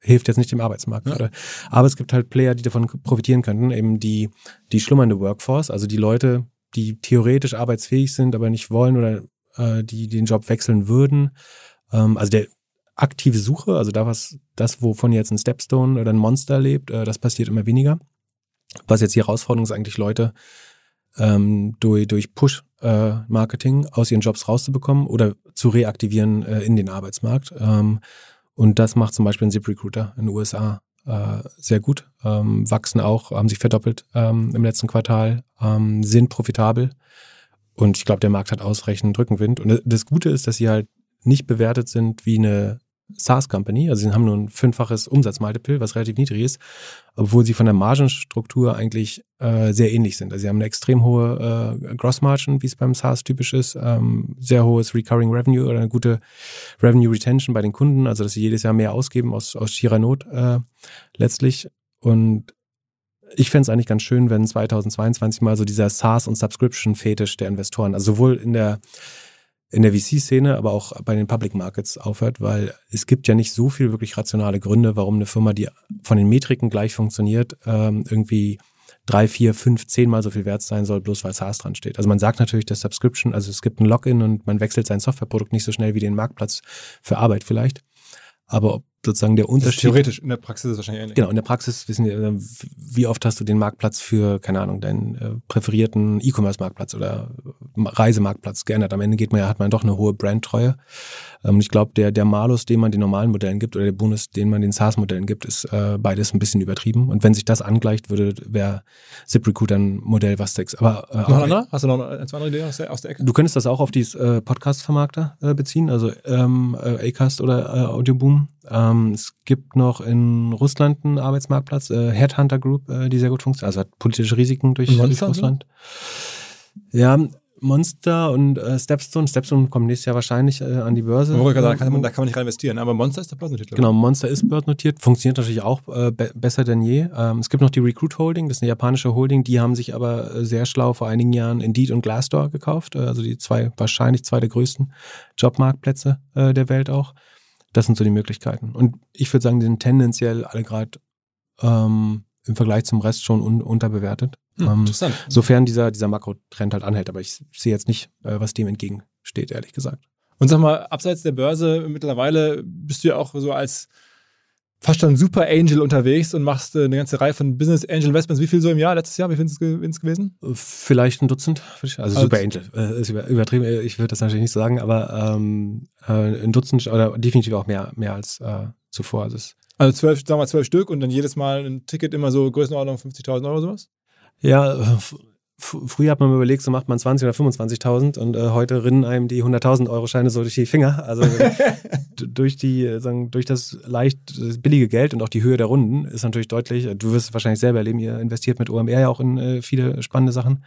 hilft jetzt nicht dem Arbeitsmarkt. Ja. Aber es gibt halt Player, die davon profitieren könnten, eben die, die schlummernde Workforce, also die Leute, die theoretisch arbeitsfähig sind, aber nicht wollen oder äh, die den Job wechseln würden. Ähm, also der aktive Suche, also da was, das, wovon jetzt ein Stepstone oder ein Monster lebt, äh, das passiert immer weniger. Was jetzt die Herausforderung ist, eigentlich Leute ähm, durch, durch Push-Marketing aus ihren Jobs rauszubekommen oder zu reaktivieren äh, in den Arbeitsmarkt. Ähm, und das macht zum Beispiel ein ZipRecruiter in den USA äh, sehr gut. Ähm, wachsen auch, haben sich verdoppelt ähm, im letzten Quartal, ähm, sind profitabel. Und ich glaube, der Markt hat ausreichend Rückenwind. Und das Gute ist, dass sie halt nicht bewertet sind wie eine SaaS-Company. Also sie haben nur ein fünffaches Umsatzmultiple, was relativ niedrig ist, obwohl sie von der Margenstruktur eigentlich äh, sehr ähnlich sind. Also sie haben eine extrem hohe äh, Gross-Margin, wie es beim SaaS typisch ist, ähm, sehr hohes Recurring Revenue oder eine gute Revenue Retention bei den Kunden, also dass sie jedes Jahr mehr ausgeben aus, aus schierer Not äh, letztlich. Und ich fände es eigentlich ganz schön, wenn 2022 mal so dieser SaaS- und Subscription-Fetisch der Investoren, also sowohl in der in der VC-Szene, aber auch bei den Public Markets aufhört, weil es gibt ja nicht so viel wirklich rationale Gründe, warum eine Firma, die von den Metriken gleich funktioniert, ähm, irgendwie drei, vier, fünf, zehnmal so viel wert sein soll, bloß weil SaaS dran steht. Also man sagt natürlich, dass Subscription, also es gibt ein Login und man wechselt sein Softwareprodukt nicht so schnell wie den Marktplatz für Arbeit vielleicht. Aber ob sozusagen der Unterschied theoretisch, in der Praxis ist es wahrscheinlich ähnlich. Genau, in der Praxis wissen wir, äh, wie oft hast du den Marktplatz für, keine Ahnung, deinen äh, präferierten E-Commerce-Marktplatz oder Reisemarktplatz geändert. Am Ende geht man ja, hat man doch eine hohe Brandtreue. Ähm, ich glaube, der, der Malus, den man den normalen Modellen gibt, oder der Bonus, den man den SaaS-Modellen gibt, ist äh, beides ein bisschen übertrieben. Und wenn sich das angleicht, würde, wäre ZipRecruiter ein Modell, was Text. Aber äh, noch ein anderer? Hast du noch eine, zwei andere Ideen aus der, aus der Ecke? Du könntest das auch auf die äh, Podcast-Vermarkter äh, beziehen, also ähm, äh, Acast oder äh, Audioboom. Ähm, es gibt noch in Russland einen Arbeitsmarktplatz, äh, Headhunter Group, äh, die sehr gut funktioniert, also hat politische Risiken durch, durch Russland. Ja, Monster und äh, Stepstone. Stepstone kommt nächstes Jahr wahrscheinlich äh, an die Börse. Oh, da, kann man, da kann man nicht rein investieren, aber Monster ist der börsennotiert. Genau, Monster ist börsennotiert, funktioniert natürlich auch äh, be besser denn je. Ähm, es gibt noch die Recruit Holding, das ist eine japanische Holding, die haben sich aber äh, sehr schlau vor einigen Jahren Indeed und Glassdoor gekauft, äh, also die zwei, wahrscheinlich zwei der größten Jobmarktplätze äh, der Welt auch. Das sind so die Möglichkeiten. Und ich würde sagen, die sind tendenziell alle gerade ähm, im Vergleich zum Rest schon un unterbewertet. Hm, ähm, interessant. Sofern dieser, dieser Makrotrend halt anhält. Aber ich sehe jetzt nicht, äh, was dem entgegensteht, ehrlich gesagt. Und sag mal, abseits der Börse mittlerweile bist du ja auch so als fast schon Super Angel unterwegs und machst äh, eine ganze Reihe von Business Angel Investments. Wie viel so im Jahr, letztes Jahr? Wie viel sind es gewesen? Vielleicht ein Dutzend. Also, also Super Angel äh, ist übertrieben. Ich würde das natürlich nicht sagen, aber ähm, äh, ein Dutzend oder definitiv auch mehr, mehr als äh, zuvor. Also, also zwölf, sagen wir zwölf Stück und dann jedes Mal ein Ticket immer so Größenordnung 50.000 Euro sowas? Ja, früher hat man mir überlegt, so macht man 20 oder 25.000 und äh, heute rinnen einem die 100.000 Euro Scheine so durch die Finger. Also durch die, äh, sagen, durch das leicht das billige Geld und auch die Höhe der Runden ist natürlich deutlich, du wirst es wahrscheinlich selber erleben, ihr investiert mit OMR ja auch in äh, viele spannende Sachen.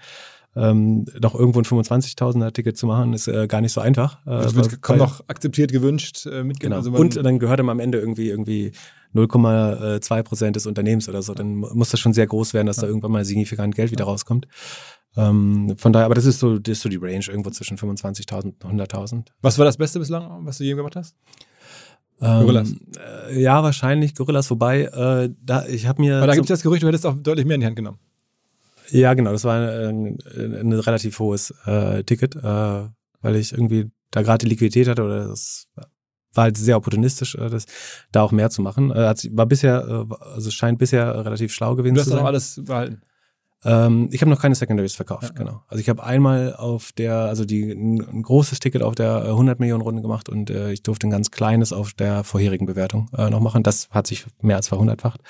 Ähm, noch irgendwo ein 25.000er Ticket zu machen, ist äh, gar nicht so einfach. Äh, das wird kaum noch akzeptiert, gewünscht, äh, mitgehen. Genau. Also und dann gehört am Ende irgendwie irgendwie 0,2 Prozent des Unternehmens oder so. Dann muss das schon sehr groß werden, dass da irgendwann mal signifikant Geld wieder rauskommt. Ähm, von daher, aber das ist so, das ist so die Range, irgendwo zwischen 25.000 und 100.000. Was war das Beste bislang, was du je gemacht hast? Ähm, Gorillas. Äh, ja, wahrscheinlich Gorillas, wobei, äh, da, ich habe mir. Aber da gibt es das Gerücht, du hättest auch deutlich mehr in die Hand genommen. Ja, genau, das war ein, ein relativ hohes äh, Ticket, äh, weil ich irgendwie da gerade die Liquidität hatte oder das war halt sehr opportunistisch, äh, das, da auch mehr zu machen. Äh, war bisher, äh, also scheint bisher relativ schlau gewesen zu sein. Du hast noch alles behalten. Ähm, ich habe noch keine Secondaries verkauft, ja. genau. Also ich habe einmal auf der, also die ein, großes Ticket auf der 100 Millionen Runde gemacht und äh, ich durfte ein ganz kleines auf der vorherigen Bewertung äh, noch machen. Das hat sich mehr als verhundertfacht.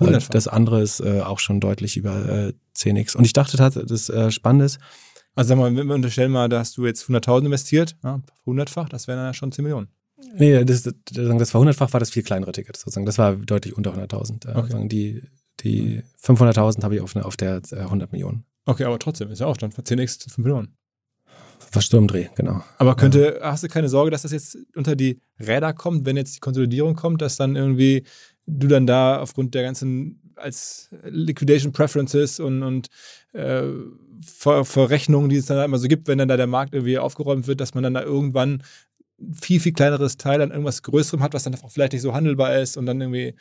Äh, das andere ist äh, auch schon deutlich über äh, 10x. Und ich dachte tatsächlich, das äh, Spannende ist, also sag mal, wenn wir unterstellen mal, da hast du jetzt 100.000 investiert, ja, 100-fach, das wären dann ja schon 10 Millionen. Nee, das, das, war 100-fach, war das viel kleinere Ticket sozusagen. Das war deutlich unter 100.000. Äh, okay. Die, die 500.000 habe ich auf, auf der 100 äh, Millionen. Okay, aber trotzdem ist ja auch dann 10x 5 Millionen. Fast Sturmdreh, genau. Aber könnte, ja. hast du keine Sorge, dass das jetzt unter die Räder kommt, wenn jetzt die Konsolidierung kommt, dass dann irgendwie du dann da aufgrund der ganzen als Liquidation Preferences und, und äh, Verrechnungen, die es dann immer so gibt, wenn dann da der Markt irgendwie aufgeräumt wird, dass man dann da irgendwann viel, viel kleineres Teil an irgendwas Größerem hat, was dann auch vielleicht nicht so handelbar ist und dann irgendwie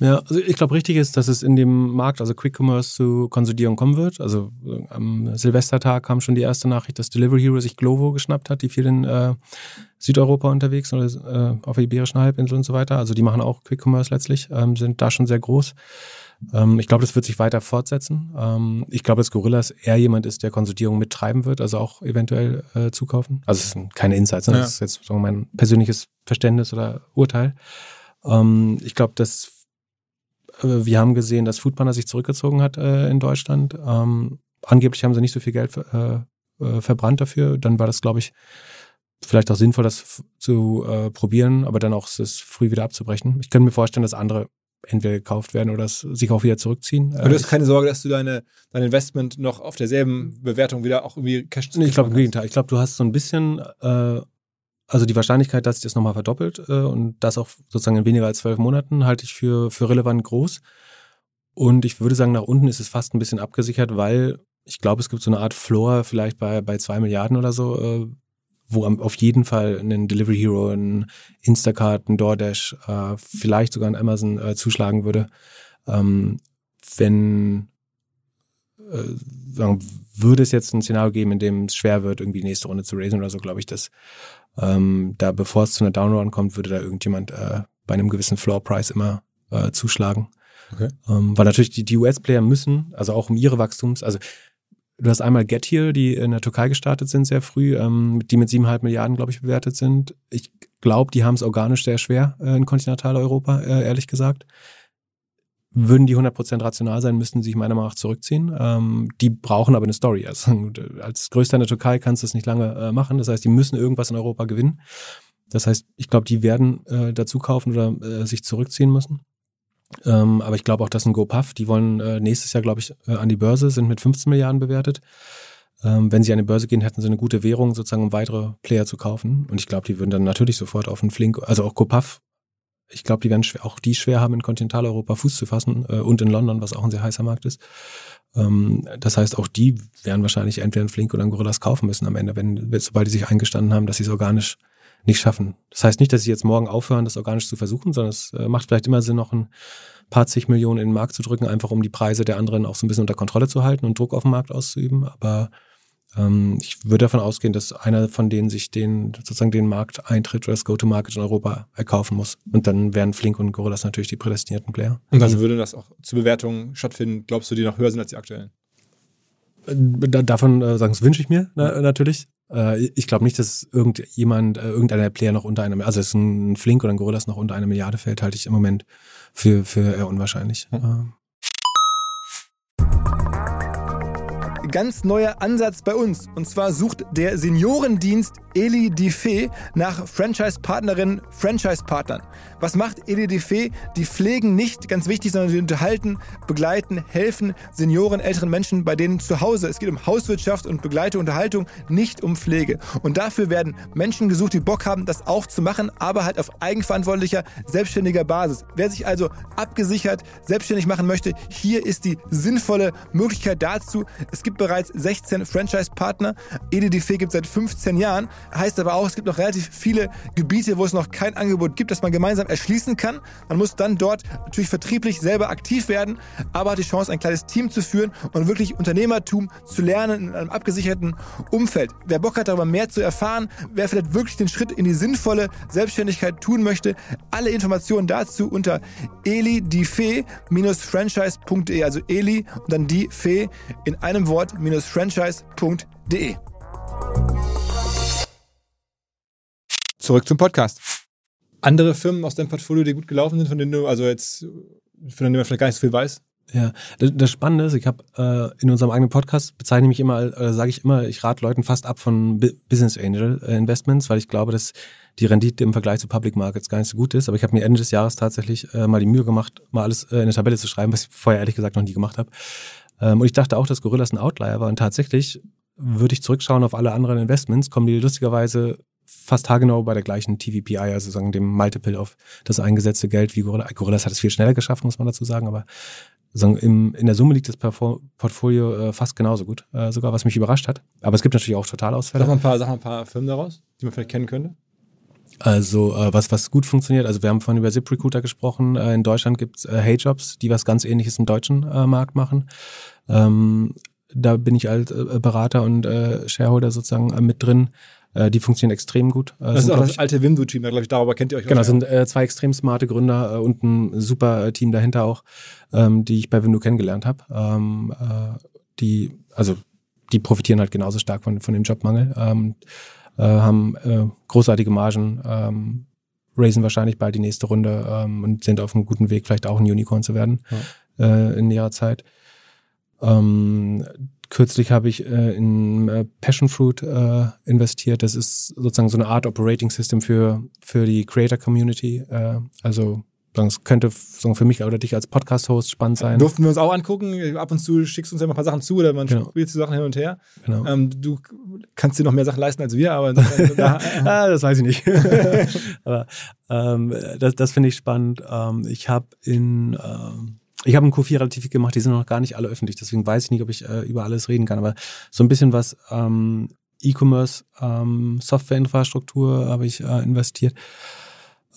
ja, also ich glaube, richtig ist, dass es in dem Markt, also Quick Commerce, zu Konsolidierung kommen wird. Also am Silvestertag kam schon die erste Nachricht, dass Delivery Hero sich Glovo geschnappt hat, die viel in äh, Südeuropa unterwegs oder äh, auf der Iberischen Halbinsel und so weiter. Also die machen auch Quick Commerce letztlich, ähm, sind da schon sehr groß. Ähm, ich glaube, das wird sich weiter fortsetzen. Ähm, ich glaube, dass Gorillas eher jemand ist, der Konsolidierung mittreiben wird, also auch eventuell äh, zukaufen. Also es sind keine Insights, ne? das ist jetzt so mein persönliches Verständnis oder Urteil. Ähm, ich glaube, dass äh, wir haben gesehen, dass Foodpanda sich zurückgezogen hat äh, in Deutschland. Ähm, angeblich haben sie nicht so viel Geld äh, äh, verbrannt dafür. Dann war das, glaube ich, vielleicht auch sinnvoll, das zu äh, probieren, aber dann auch es früh wieder abzubrechen. Ich könnte mir vorstellen, dass andere entweder gekauft werden oder sich auch wieder zurückziehen. Aber du hast keine Sorge, dass du deine, dein Investment noch auf derselben Bewertung wieder auch irgendwie cash Ich glaube im Gegenteil. Ich glaube, du hast so ein bisschen äh, also die Wahrscheinlichkeit, dass sich das nochmal verdoppelt äh, und das auch sozusagen in weniger als zwölf Monaten, halte ich für, für relevant groß. Und ich würde sagen, nach unten ist es fast ein bisschen abgesichert, weil ich glaube, es gibt so eine Art Floor vielleicht bei, bei zwei Milliarden oder so, äh, wo auf jeden Fall ein Delivery Hero, ein Instacart, ein DoorDash, äh, vielleicht sogar ein Amazon äh, zuschlagen würde. Ähm, wenn äh, sagen, würde es jetzt ein Szenario geben, in dem es schwer wird, irgendwie die nächste Runde zu raisen oder so, glaube ich, dass ähm, da bevor es zu einer Downrun kommt, würde da irgendjemand äh, bei einem gewissen Floor Price immer äh, zuschlagen. Okay. Ähm, weil natürlich die, die US-Player müssen, also auch um ihre Wachstums, also Du hast einmal Get Here, die in der Türkei gestartet sind sehr früh, ähm, die mit siebeneinhalb Milliarden, glaube ich, bewertet sind. Ich glaube, die haben es organisch sehr schwer äh, in Kontinentaleuropa, äh, ehrlich gesagt. Würden die 100% rational sein, müssten sie sich meiner Meinung nach zurückziehen. Ähm, die brauchen aber eine Story. Also, als Größter in der Türkei kannst du das nicht lange äh, machen. Das heißt, die müssen irgendwas in Europa gewinnen. Das heißt, ich glaube, die werden äh, dazu kaufen oder äh, sich zurückziehen müssen. Ähm, aber ich glaube auch, dass ein GoPuff, die wollen äh, nächstes Jahr, glaube ich, äh, an die Börse, sind mit 15 Milliarden bewertet. Ähm, wenn sie an die Börse gehen, hätten sie eine gute Währung, sozusagen, um weitere Player zu kaufen. Und ich glaube, die würden dann natürlich sofort auf einen Flink, also auch GoPuff, ich glaube, die werden auch die schwer haben, in Kontinentaleuropa Fuß zu fassen äh, und in London, was auch ein sehr heißer Markt ist. Ähm, das heißt, auch die werden wahrscheinlich entweder ein Flink oder ein Gorillas kaufen müssen am Ende, wenn, sobald die sich eingestanden haben, dass sie es organisch nicht schaffen. Das heißt nicht, dass sie jetzt morgen aufhören, das organisch zu versuchen, sondern es äh, macht vielleicht immer Sinn, noch ein paar zig Millionen in den Markt zu drücken, einfach um die Preise der anderen auch so ein bisschen unter Kontrolle zu halten und Druck auf den Markt auszuüben. Aber ähm, ich würde davon ausgehen, dass einer von denen sich den sozusagen den Markteintritt oder das Go-to-Market in Europa erkaufen muss. Und dann wären Flink und Gorillas natürlich die prädestinierten Player. Und dann würde das auch zur Bewertung stattfinden? Glaubst du, die noch höher sind als die aktuellen? Äh, davon äh, sagen, das wünsche ich mir na, natürlich. Äh, ich glaube nicht, dass irgendjemand, äh, irgendeiner Player noch unter einem, also es ist ein Flink oder ein Gorillas noch unter einer Milliarde fällt, halte ich im Moment für, für eher unwahrscheinlich. Mhm. Ganz neuer Ansatz bei uns. Und zwar sucht der Seniorendienst Eli Diffé nach Franchise-Partnerinnen, Franchise-Partnern. Was macht Eli Diffé? Die pflegen nicht, ganz wichtig, sondern die unterhalten, begleiten, helfen Senioren, älteren Menschen bei denen zu Hause. Es geht um Hauswirtschaft und Begleite, Unterhaltung, nicht um Pflege. Und dafür werden Menschen gesucht, die Bock haben, das auch zu machen, aber halt auf eigenverantwortlicher, selbstständiger Basis. Wer sich also abgesichert, selbstständig machen möchte, hier ist die sinnvolle Möglichkeit dazu. Es gibt bereits 16 Franchise-Partner. Eli Diffé gibt seit 15 Jahren. Heißt aber auch, es gibt noch relativ viele Gebiete, wo es noch kein Angebot gibt, das man gemeinsam erschließen kann. Man muss dann dort natürlich vertrieblich selber aktiv werden, aber hat die Chance, ein kleines Team zu führen und wirklich Unternehmertum zu lernen in einem abgesicherten Umfeld. Wer Bock hat, darüber mehr zu erfahren, wer vielleicht wirklich den Schritt in die sinnvolle Selbstständigkeit tun möchte, alle Informationen dazu unter elidifee-franchise.de, also Eli und dann die Fee in einem Wort-franchise.de. Zurück zum Podcast. Andere Firmen aus deinem Portfolio, die gut gelaufen sind, von denen du, also jetzt, von denen man vielleicht gar nicht so viel weiß? Ja, das, das Spannende ist, ich habe äh, in unserem eigenen Podcast bezeichne ich mich immer, äh, sage ich immer, ich rate Leuten fast ab von B Business Angel äh, Investments, weil ich glaube, dass die Rendite im Vergleich zu Public Markets gar nicht so gut ist. Aber ich habe mir Ende des Jahres tatsächlich äh, mal die Mühe gemacht, mal alles äh, in eine Tabelle zu schreiben, was ich vorher ehrlich gesagt noch nie gemacht habe. Ähm, und ich dachte auch, dass Gorillas ein Outlier war. Und tatsächlich würde ich zurückschauen auf alle anderen Investments, kommen die lustigerweise fast haargenau bei der gleichen TVPI, also sagen dem Multiple auf das eingesetzte Geld wie Gorilla. Gorillas hat es viel schneller geschafft, muss man dazu sagen, aber sagen, im, in der Summe liegt das Portfolio äh, fast genauso gut, äh, sogar was mich überrascht hat. Aber es gibt natürlich auch Totalausfälle. Sag mal ein paar, sag mal ein paar Firmen daraus, die man vielleicht kennen könnte. Also äh, was, was gut funktioniert, also wir haben vorhin über ZipRecruiter gesprochen, äh, in Deutschland gibt's äh, HeyJobs, die was ganz ähnliches im deutschen äh, Markt machen. Ähm, da bin ich als äh, Berater und äh, Shareholder sozusagen äh, mit drin. Äh, die funktionieren extrem gut. Äh, das ist auch das alte Wimdu-Team, da glaube ich, darüber kennt ihr euch. Genau, sind äh, zwei extrem smarte Gründer äh, und ein super äh, Team dahinter auch, ähm, die ich bei Wimdu kennengelernt habe. Ähm, äh, die, also die profitieren halt genauso stark von, von dem Jobmangel, ähm, äh, haben äh, großartige Margen, ähm, raisen wahrscheinlich bald die nächste Runde ähm, und sind auf einem guten Weg, vielleicht auch ein Unicorn zu werden ja. äh, in näherer Zeit. Ähm, kürzlich habe ich äh, in äh, Passion Fruit äh, investiert. Das ist sozusagen so eine Art Operating System für, für die Creator Community. Äh, also das könnte für mich oder dich als Podcast-Host spannend sein. Durften wir uns auch angucken. Ab und zu schickst du uns ja mal ein paar Sachen zu oder man genau. spielt die Sachen hin und her. Genau. Ähm, du kannst dir noch mehr Sachen leisten als wir, aber da, ah, das weiß ich nicht. aber ähm, das, das finde ich spannend. Ähm, ich habe in ähm, ich habe einen Q4 relativ viel gemacht, die sind noch gar nicht alle öffentlich, deswegen weiß ich nicht, ob ich äh, über alles reden kann, aber so ein bisschen was ähm, E-Commerce, ähm, Softwareinfrastruktur habe ich äh, investiert.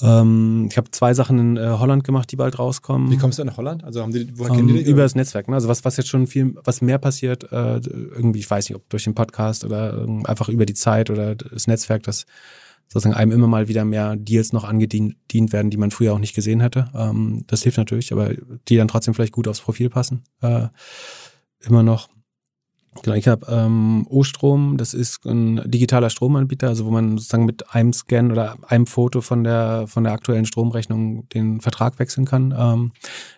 Ähm, ich habe zwei Sachen in äh, Holland gemacht, die bald rauskommen. Wie kommst du nach Holland? Also haben die, woher kennen die ähm, die? Über das Netzwerk. Ne? Also was, was jetzt schon viel, was mehr passiert, äh, irgendwie, ich weiß nicht, ob durch den Podcast oder äh, einfach über die Zeit oder das Netzwerk, das sozusagen einem immer mal wieder mehr Deals noch angedient werden, die man früher auch nicht gesehen hätte. Ähm, das hilft natürlich, aber die dann trotzdem vielleicht gut aufs Profil passen. Äh, immer noch. Genau, ich habe ähm, O-Strom, das ist ein digitaler Stromanbieter, also wo man sozusagen mit einem Scan oder einem Foto von der von der aktuellen Stromrechnung den Vertrag wechseln kann, ähm,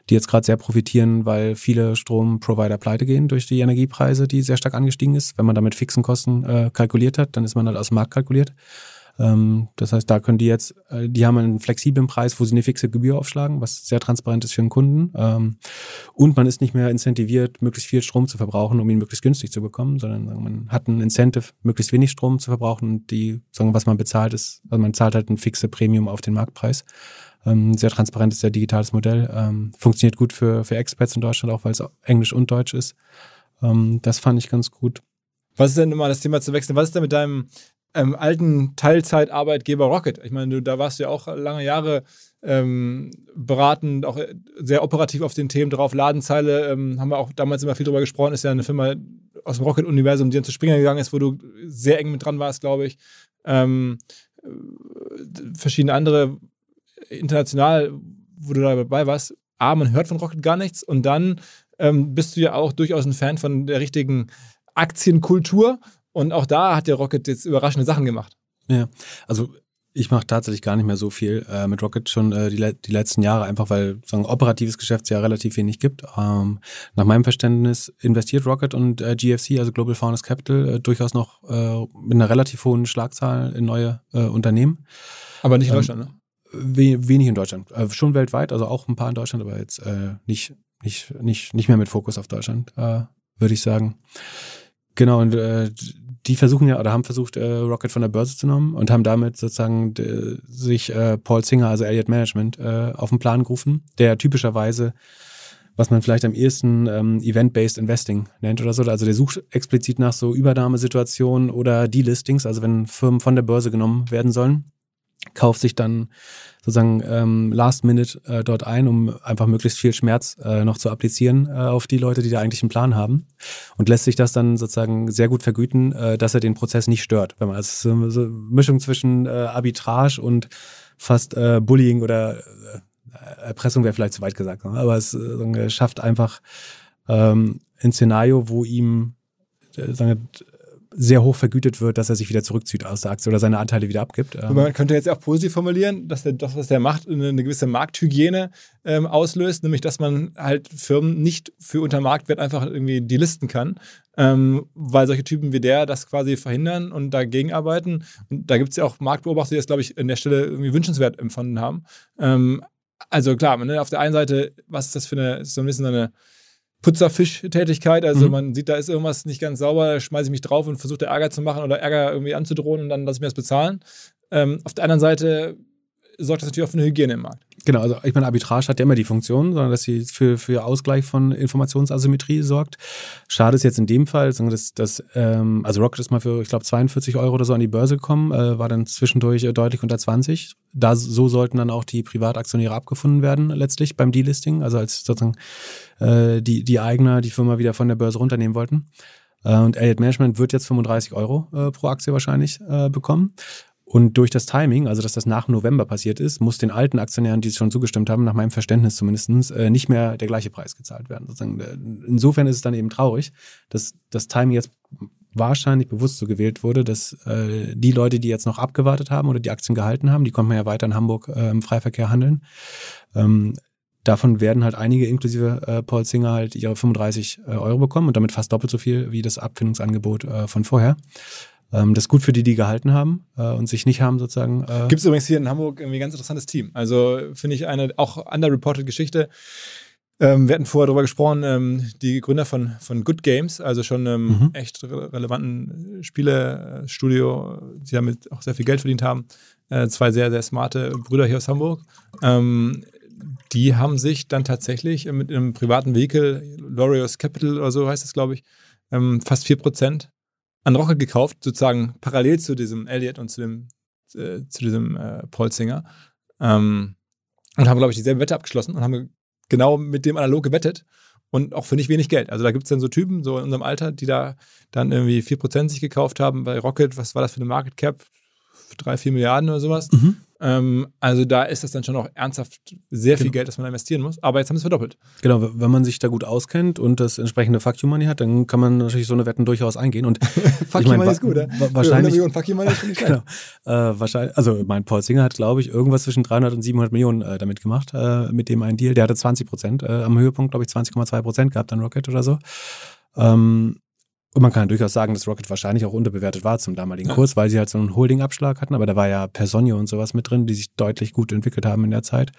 die jetzt gerade sehr profitieren, weil viele Stromprovider pleite gehen durch die Energiepreise, die sehr stark angestiegen ist. Wenn man damit fixen Kosten äh, kalkuliert hat, dann ist man halt aus dem Markt kalkuliert. Ähm, das heißt, da können die jetzt, äh, die haben einen flexiblen Preis, wo sie eine fixe Gebühr aufschlagen, was sehr transparent ist für den Kunden. Ähm, und man ist nicht mehr incentiviert, möglichst viel Strom zu verbrauchen, um ihn möglichst günstig zu bekommen, sondern man hat ein Incentive, möglichst wenig Strom zu verbrauchen und die, sagen, was man bezahlt ist, also man zahlt halt ein fixe Premium auf den Marktpreis. Ähm, sehr transparentes, sehr digitales Modell. Funktioniert gut für, für Expats in Deutschland, auch weil es Englisch und Deutsch ist. Das fand ich ganz gut. Was ist denn immer das Thema zu wechseln? Was ist denn mit deinem ähm, alten Teilzeitarbeitgeber Rocket. Ich meine, du, da warst du ja auch lange Jahre ähm, beratend, auch sehr operativ auf den Themen drauf. Ladenzeile ähm, haben wir auch damals immer viel drüber gesprochen, ist ja eine Firma aus dem Rocket-Universum, die dann zu Springer gegangen ist, wo du sehr eng mit dran warst, glaube ich. Ähm, verschiedene andere international, wo du dabei warst. A, man hört von Rocket gar nichts und dann ähm, bist du ja auch durchaus ein Fan von der richtigen Aktienkultur und auch da hat der Rocket jetzt überraschende Sachen gemacht. Ja, also ich mache tatsächlich gar nicht mehr so viel äh, mit Rocket schon äh, die, die letzten Jahre, einfach weil so ein operatives Geschäftsjahr relativ wenig gibt. Ähm, nach meinem Verständnis investiert Rocket und äh, GFC, also Global Founders Capital, äh, durchaus noch äh, mit einer relativ hohen Schlagzahl in neue äh, Unternehmen. Aber nicht in ähm, Deutschland, ne? We wenig in Deutschland. Äh, schon weltweit, also auch ein paar in Deutschland, aber jetzt äh, nicht, nicht, nicht, nicht mehr mit Fokus auf Deutschland, äh, würde ich sagen. Genau, und äh, die versuchen ja oder haben versucht, äh, Rocket von der Börse zu nehmen und haben damit sozusagen de, sich äh, Paul Singer, also Elliott Management, äh, auf den Plan gerufen, der typischerweise, was man vielleicht am ehesten ähm, Event-Based Investing nennt oder so. Also der sucht explizit nach so Übernahmesituationen oder Delistings, also wenn Firmen von der Börse genommen werden sollen kauft sich dann sozusagen ähm, Last Minute äh, dort ein, um einfach möglichst viel Schmerz äh, noch zu applizieren äh, auf die Leute, die da eigentlich einen Plan haben und lässt sich das dann sozusagen sehr gut vergüten, äh, dass er den Prozess nicht stört. Wenn man also so, so Mischung zwischen äh, Arbitrage und fast äh, Bullying oder äh, Erpressung wäre vielleicht zu weit gesagt, ne? aber es äh, schafft einfach ähm, ein Szenario, wo ihm äh, sagen, sehr hoch vergütet wird, dass er sich wieder zurückzieht aus der Aktie oder seine Anteile wieder abgibt. Ähm. Man könnte jetzt auch positiv formulieren, dass der, das, was der macht, eine, eine gewisse Markthygiene ähm, auslöst, nämlich dass man halt Firmen nicht für unter Marktwert einfach irgendwie delisten kann, ähm, weil solche Typen wie der das quasi verhindern und dagegen arbeiten. Und da gibt es ja auch Marktbeobachter, die das, glaube ich, an der Stelle irgendwie wünschenswert empfunden haben. Ähm, also klar, ne, auf der einen Seite, was ist das für eine, so ein bisschen eine Putzerfisch-Tätigkeit. Also mhm. man sieht, da ist irgendwas nicht ganz sauber, da schmeiße ich mich drauf und versuche Ärger zu machen oder Ärger irgendwie anzudrohen und dann lasse ich mir das bezahlen. Ähm, auf der anderen Seite sorgt das natürlich auch für eine Hygiene im Markt. Genau, also ich meine, Arbitrage hat ja immer die Funktion, sondern dass sie für, für Ausgleich von Informationsasymmetrie sorgt. Schade ist jetzt in dem Fall, dass, dass ähm, also Rocket ist mal für, ich glaube, 42 Euro oder so an die Börse gekommen, äh, war dann zwischendurch äh, deutlich unter 20. Da so sollten dann auch die Privataktionäre abgefunden werden, letztlich beim Delisting, also als sozusagen äh, die, die Eigner die Firma wieder von der Börse runternehmen wollten. Äh, und Elliott Management wird jetzt 35 Euro äh, pro Aktie wahrscheinlich äh, bekommen. Und durch das Timing, also dass das nach November passiert ist, muss den alten Aktionären, die schon zugestimmt haben, nach meinem Verständnis zumindest, äh, nicht mehr der gleiche Preis gezahlt werden. Sozusagen, insofern ist es dann eben traurig, dass das Timing jetzt wahrscheinlich bewusst so gewählt wurde, dass äh, die Leute, die jetzt noch abgewartet haben oder die Aktien gehalten haben, die konnten ja weiter in Hamburg äh, im Freiverkehr handeln. Ähm, davon werden halt einige, inklusive äh, Paul Singer, halt ihre 35 äh, Euro bekommen und damit fast doppelt so viel wie das Abfindungsangebot äh, von vorher. Ähm, das ist gut für die, die gehalten haben äh, und sich nicht haben sozusagen. Äh Gibt es übrigens hier in Hamburg irgendwie ein ganz interessantes Team. Also finde ich eine auch underreported Geschichte. Ähm, wir hatten vorher darüber gesprochen, ähm, die Gründer von, von Good Games, also schon ähm, mhm. echt re relevanten Spielestudio, die damit auch sehr viel Geld verdient haben. Äh, zwei sehr, sehr smarte Brüder hier aus Hamburg. Ähm, die haben sich dann tatsächlich mit einem privaten Vehikel, Lorios Capital oder so heißt es, glaube ich, ähm, fast 4% an Rocket gekauft, sozusagen parallel zu diesem Elliot und zu dem, äh, zu diesem äh, Paul Singer. Ähm, und haben, glaube ich, dieselbe Wette abgeschlossen und haben genau mit dem analog gewettet und auch für nicht wenig Geld. Also da gibt es dann so Typen, so in unserem Alter, die da dann irgendwie 4% sich gekauft haben bei Rocket. Was war das für eine Market Cap? 3, 4 Milliarden oder sowas. Mhm. Ähm, also da ist das dann schon noch ernsthaft sehr viel Genau. Geld, das man investieren muss. Aber jetzt haben sie es verdoppelt. Genau, wenn man sich da gut auskennt und das entsprechende Fuck You Money hat, dann kann man natürlich so eine Wetten durchaus eingehen. Und Fuck you money ist gut? Für wahrscheinlich- 100 Millionen Fuck you money ist nicht. Genau. Äh, wahrscheinlich, also mein Paul Singer hat, glaube ich, irgendwas zwischen 300 und 700 Millionen äh, damit gemacht, äh, mit dem einen Deal. Der hatte 20 Prozent, äh, am Höhepunkt, glaube ich, 20,2 Prozent gehabt an Rocket oder so. Ähm, und man kann durchaus sagen, dass Rocket wahrscheinlich auch unterbewertet war zum damaligen Ja. Kurs, weil sie halt so einen Holding-Abschlag hatten, aber da war ja Personio und sowas mit drin, die sich deutlich gut entwickelt haben in der Zeit.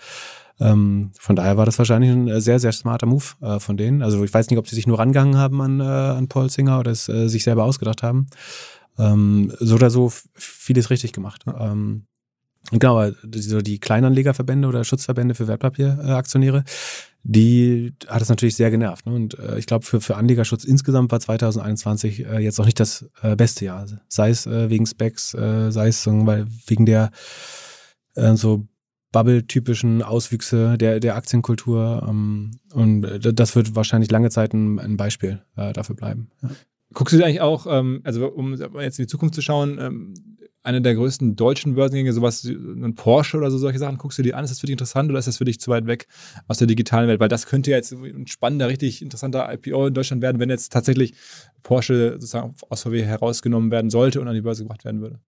Ähm, von daher war das wahrscheinlich ein äh, sehr, sehr smarter Move äh, von denen. Also ich weiß nicht, ob sie sich nur rangegangen haben an, äh, an Paul Singer oder es äh, sich selber ausgedacht haben. Ähm, so oder so vieles richtig gemacht. Ähm, genau, die- so die Kleinanlegerverbände oder Schutzverbände für Wertpapieraktionäre, die hat es natürlich sehr genervt. Ne? Und äh, ich glaube, für, für Anlegerschutz insgesamt war 2021 äh, jetzt auch nicht das äh, beste Jahr. Sei es äh, wegen Specs, äh, sei es weil wegen der äh, so Bubble-typischen Auswüchse der, der Aktienkultur. Ähm, und äh, das wird wahrscheinlich lange Zeit ein, ein Beispiel äh, dafür bleiben. Ja. Guckst du dir eigentlich auch, ähm, also um jetzt in die Zukunft zu schauen, ähm, eine der größten deutschen Börsengänge, sowas, ein Porsche oder so solche Sachen, guckst du dir an? Ist das für dich interessant oder ist das für dich zu weit weg aus der digitalen Welt? Weil das könnte ja jetzt ein spannender, richtig interessanter IPO in Deutschland werden, wenn jetzt tatsächlich Porsche sozusagen aus VW herausgenommen werden sollte und an die Börse gebracht werden würde.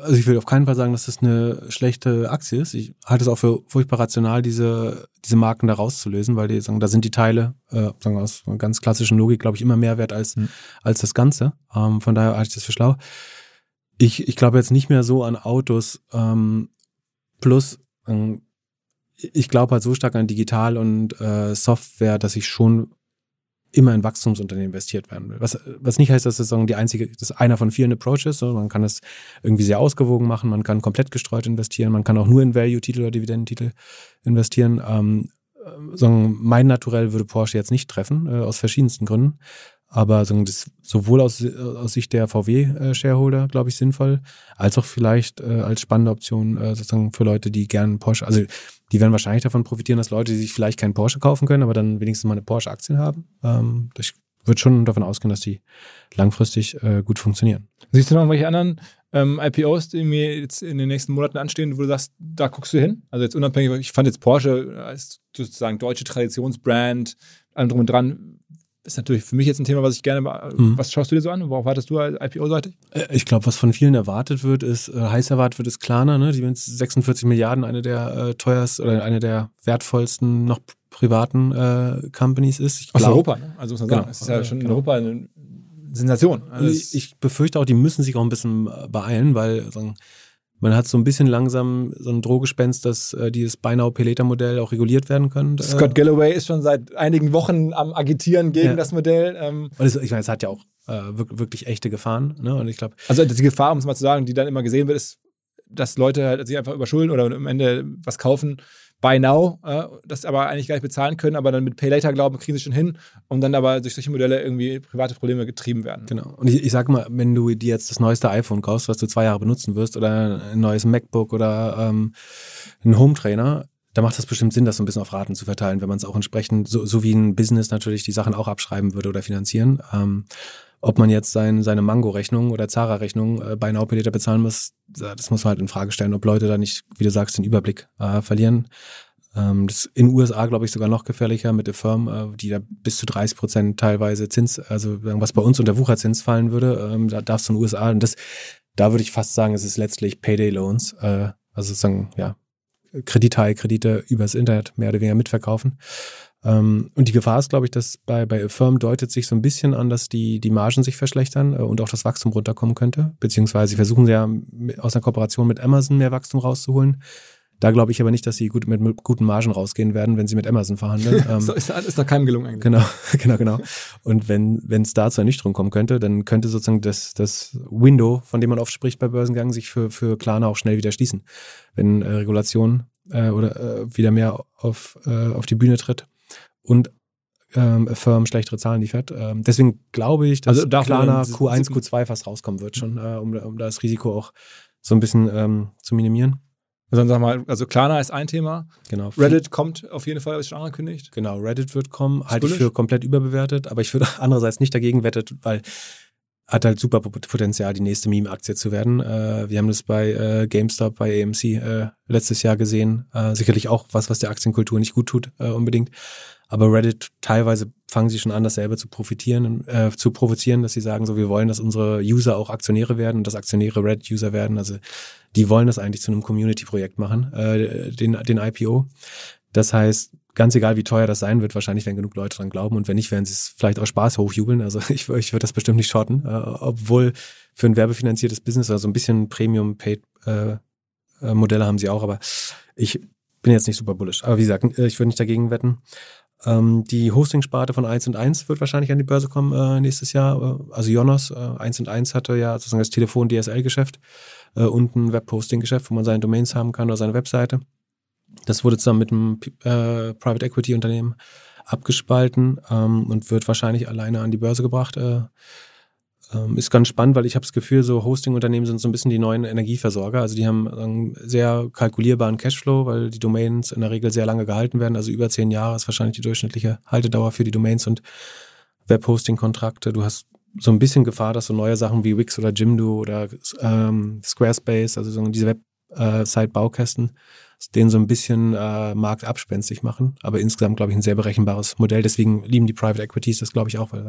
Also ich will auf keinen Fall sagen, dass das eine schlechte Aktie ist. Ich halte es auch für furchtbar rational, diese, diese Marken da rauszulösen, weil die sagen, da sind die Teile, äh, sagen wir aus einer ganz klassischen Logik, glaube ich, immer mehr wert als, Hm. als das Ganze. Ähm, von daher halte ich das für schlau. Ich, ich glaube jetzt nicht mehr so an Autos, ähm, plus ähm, ich glaube halt so stark an Digital und äh, Software, dass ich schon immer in Wachstumsunternehmen investiert werden will. Was, was nicht heißt, dass das die einzige, das einer von vielen Approaches, sondern man kann das irgendwie sehr ausgewogen machen, man kann komplett gestreut investieren, man kann auch nur in Value-Titel oder Dividendentitel investieren. Ähm, äh, sagen, mein Naturell würde Porsche jetzt nicht treffen, äh, aus verschiedensten Gründen. Aber das sowohl aus, aus Sicht der VW-Shareholder, glaube ich, sinnvoll, als auch vielleicht äh, als spannende Option äh, sozusagen für Leute, die gern Porsche, also die werden wahrscheinlich davon profitieren, dass Leute, die sich vielleicht keinen Porsche kaufen können, aber dann wenigstens mal eine Porsche-Aktien haben. Ähm, ich würde schon davon ausgehen, dass die langfristig äh, gut funktionieren. Siehst du noch irgendwelche anderen ähm, IPOs, die mir jetzt in den nächsten Monaten anstehen, wo du sagst, da guckst du hin? Also jetzt unabhängig, ich fand jetzt Porsche als sozusagen deutsche Traditionsbrand, allem drum und dran, ist natürlich für mich jetzt ein Thema, was ich gerne, Mhm. was schaust du dir so an? Worauf wartest du als IPO-seitig? Äh, Ich glaube, was von vielen erwartet wird, ist, äh, heiß erwartet wird, ist Klarna, ne? Die mit 46 Milliarden eine der äh, teuersten oder eine der wertvollsten noch privaten äh, Companies ist. Ich Aus glaub- Europa, ne? Also muss man sagen, Genau. es ist ja schon in Genau. Europa eine Sensation. Also ich, ich befürchte auch, die müssen sich auch ein bisschen äh, beeilen, weil sagen, man hat so ein bisschen langsam so ein Drohgespenst, dass äh, dieses Buy Now Pay Later Modell auch reguliert werden könnte. Scott Galloway ist schon seit einigen Wochen am Agitieren gegen Ja. das Modell. Ähm, Und es, ich meine, es hat ja auch äh, wirk- wirklich echte Gefahren. Ne? Und ich glaube, Also die Gefahr, um es mal zu sagen, die dann immer gesehen wird, ist, dass Leute halt sich einfach überschulden oder am Ende was kaufen, buy now, äh, das aber eigentlich gar nicht bezahlen können, aber dann mit Pay Later glauben, kriegen sie schon hin und dann aber durch solche Modelle irgendwie private Probleme getrieben werden. Genau. Und ich, ich sag mal, wenn du dir jetzt das neueste iPhone kaufst, was du zwei Jahre benutzen wirst, oder ein neues MacBook oder ähm, einen Home-Trainer, da macht das bestimmt Sinn, das so ein bisschen auf Raten zu verteilen, wenn man es auch entsprechend, so, so wie ein Business natürlich die Sachen auch abschreiben würde oder finanzieren. Ähm, ob man jetzt sein, seine Mango-Rechnung oder Zara-Rechnung äh, bei Pay Later bezahlen muss, das muss man halt in Frage stellen, ob Leute da nicht, wie du sagst, den Überblick äh, verlieren. Ähm, das in den USA, glaube ich, sogar noch gefährlicher mit der Firm, äh, die da bis zu 30 Prozent teilweise Zins, also was bei uns unter Wucherzins fallen würde, ähm, da darfst du in den USA, und das, da würde ich fast sagen, es ist letztlich Payday Loans, äh, also sozusagen, ja, Kredithai, Kredite übers Internet mehr oder weniger mitverkaufen. Ähm, und die Gefahr ist, glaube ich, dass bei, bei Firmen deutet sich so ein bisschen an, dass die, die Margen sich verschlechtern äh, und auch das Wachstum runterkommen könnte. Beziehungsweise sie versuchen ja aus einer Kooperation mit Amazon mehr Wachstum rauszuholen. Da glaube ich aber nicht, dass sie gut mit, mit guten Margen rausgehen werden, wenn sie mit Amazon verhandeln. Ähm, ist, doch- ist, ist doch keinem gelungen eigentlich. Genau, genau, genau. Und wenn wenn es da zur Ernüchterung kommen könnte, dann könnte sozusagen das, das Window, von dem man oft spricht bei Börsengang, sich für, für Klarna auch schnell wieder schließen. Wenn äh, Regulation äh, oder äh, wieder mehr auf, äh, auf die Bühne tritt und ähm, a Firm schlechtere Zahlen liefert. Ähm, deswegen glaube ich, dass Also dann- Q1, Q2 fast rauskommen wird schon, äh, um, um das Risiko auch so ein bisschen ähm, zu minimieren. Also dann sag mal, also Klarna ist ein Thema, Genau. Reddit kommt auf jeden Fall, ist schon angekündigt. Genau, Reddit wird kommen, halte ich für komplett überbewertet, aber ich würde andererseits nicht dagegen wettet, weil hat halt super Potenzial, die nächste Meme-Aktie zu werden. Äh, wir haben das bei äh, GameStop, bei AMC äh, letztes Jahr gesehen. Äh, sicherlich auch was, was der Aktienkultur nicht gut tut, äh, unbedingt. Aber Reddit teilweise fangen sie schon an, dasselbe zu profitieren, äh, zu provozieren, dass sie sagen, so wir wollen, dass unsere User auch Aktionäre werden und dass Aktionäre Reddit-User werden. Also die wollen das eigentlich zu einem Community-Projekt machen, den, den IPO. Das heißt, ganz egal, wie teuer das sein wird, wahrscheinlich werden genug Leute dran glauben und wenn nicht, werden sie es vielleicht auch Spaß hochjubeln. Also ich, ich würde das bestimmt nicht shorten, äh, obwohl für ein werbefinanziertes Business, also ein bisschen Premium-Paid-Modelle äh, haben sie auch, aber ich bin jetzt nicht super bullish. Aber wie gesagt, äh, ich würde nicht dagegen wetten. Ähm, die Hosting-Sparte von 1 und 1 wird wahrscheinlich an die Börse kommen äh, nächstes Jahr. Äh, also Jonas, äh, 1 und 1 hatte ja sozusagen das Telefon-DSL-Geschäft äh, und ein Web-Hosting-Geschäft, wo man seine Domains haben kann oder seine Webseite. Das wurde zusammen mit einem äh, Private Equity Unternehmen abgespalten ähm, und wird wahrscheinlich alleine an die Börse gebracht. Äh, ähm, ist ganz spannend, weil ich habe das Gefühl, so Hosting-Unternehmen sind so ein bisschen die neuen Energieversorger. Also die haben einen sehr kalkulierbaren Cashflow, weil die Domains in der Regel sehr lange gehalten werden. Also über zehn Jahre ist wahrscheinlich die durchschnittliche Haltedauer für die Domains und Web-Hosting-Kontrakte. Du hast so ein bisschen Gefahr, dass so neue Sachen wie Wix oder Jimdo oder ähm, Squarespace, also so diese Web-Site-Baukästen, äh, den so ein bisschen äh, marktabspenstig machen. Aber insgesamt, glaube ich, ein sehr berechenbares Modell. Deswegen lieben die Private Equities das, glaube ich, auch, weil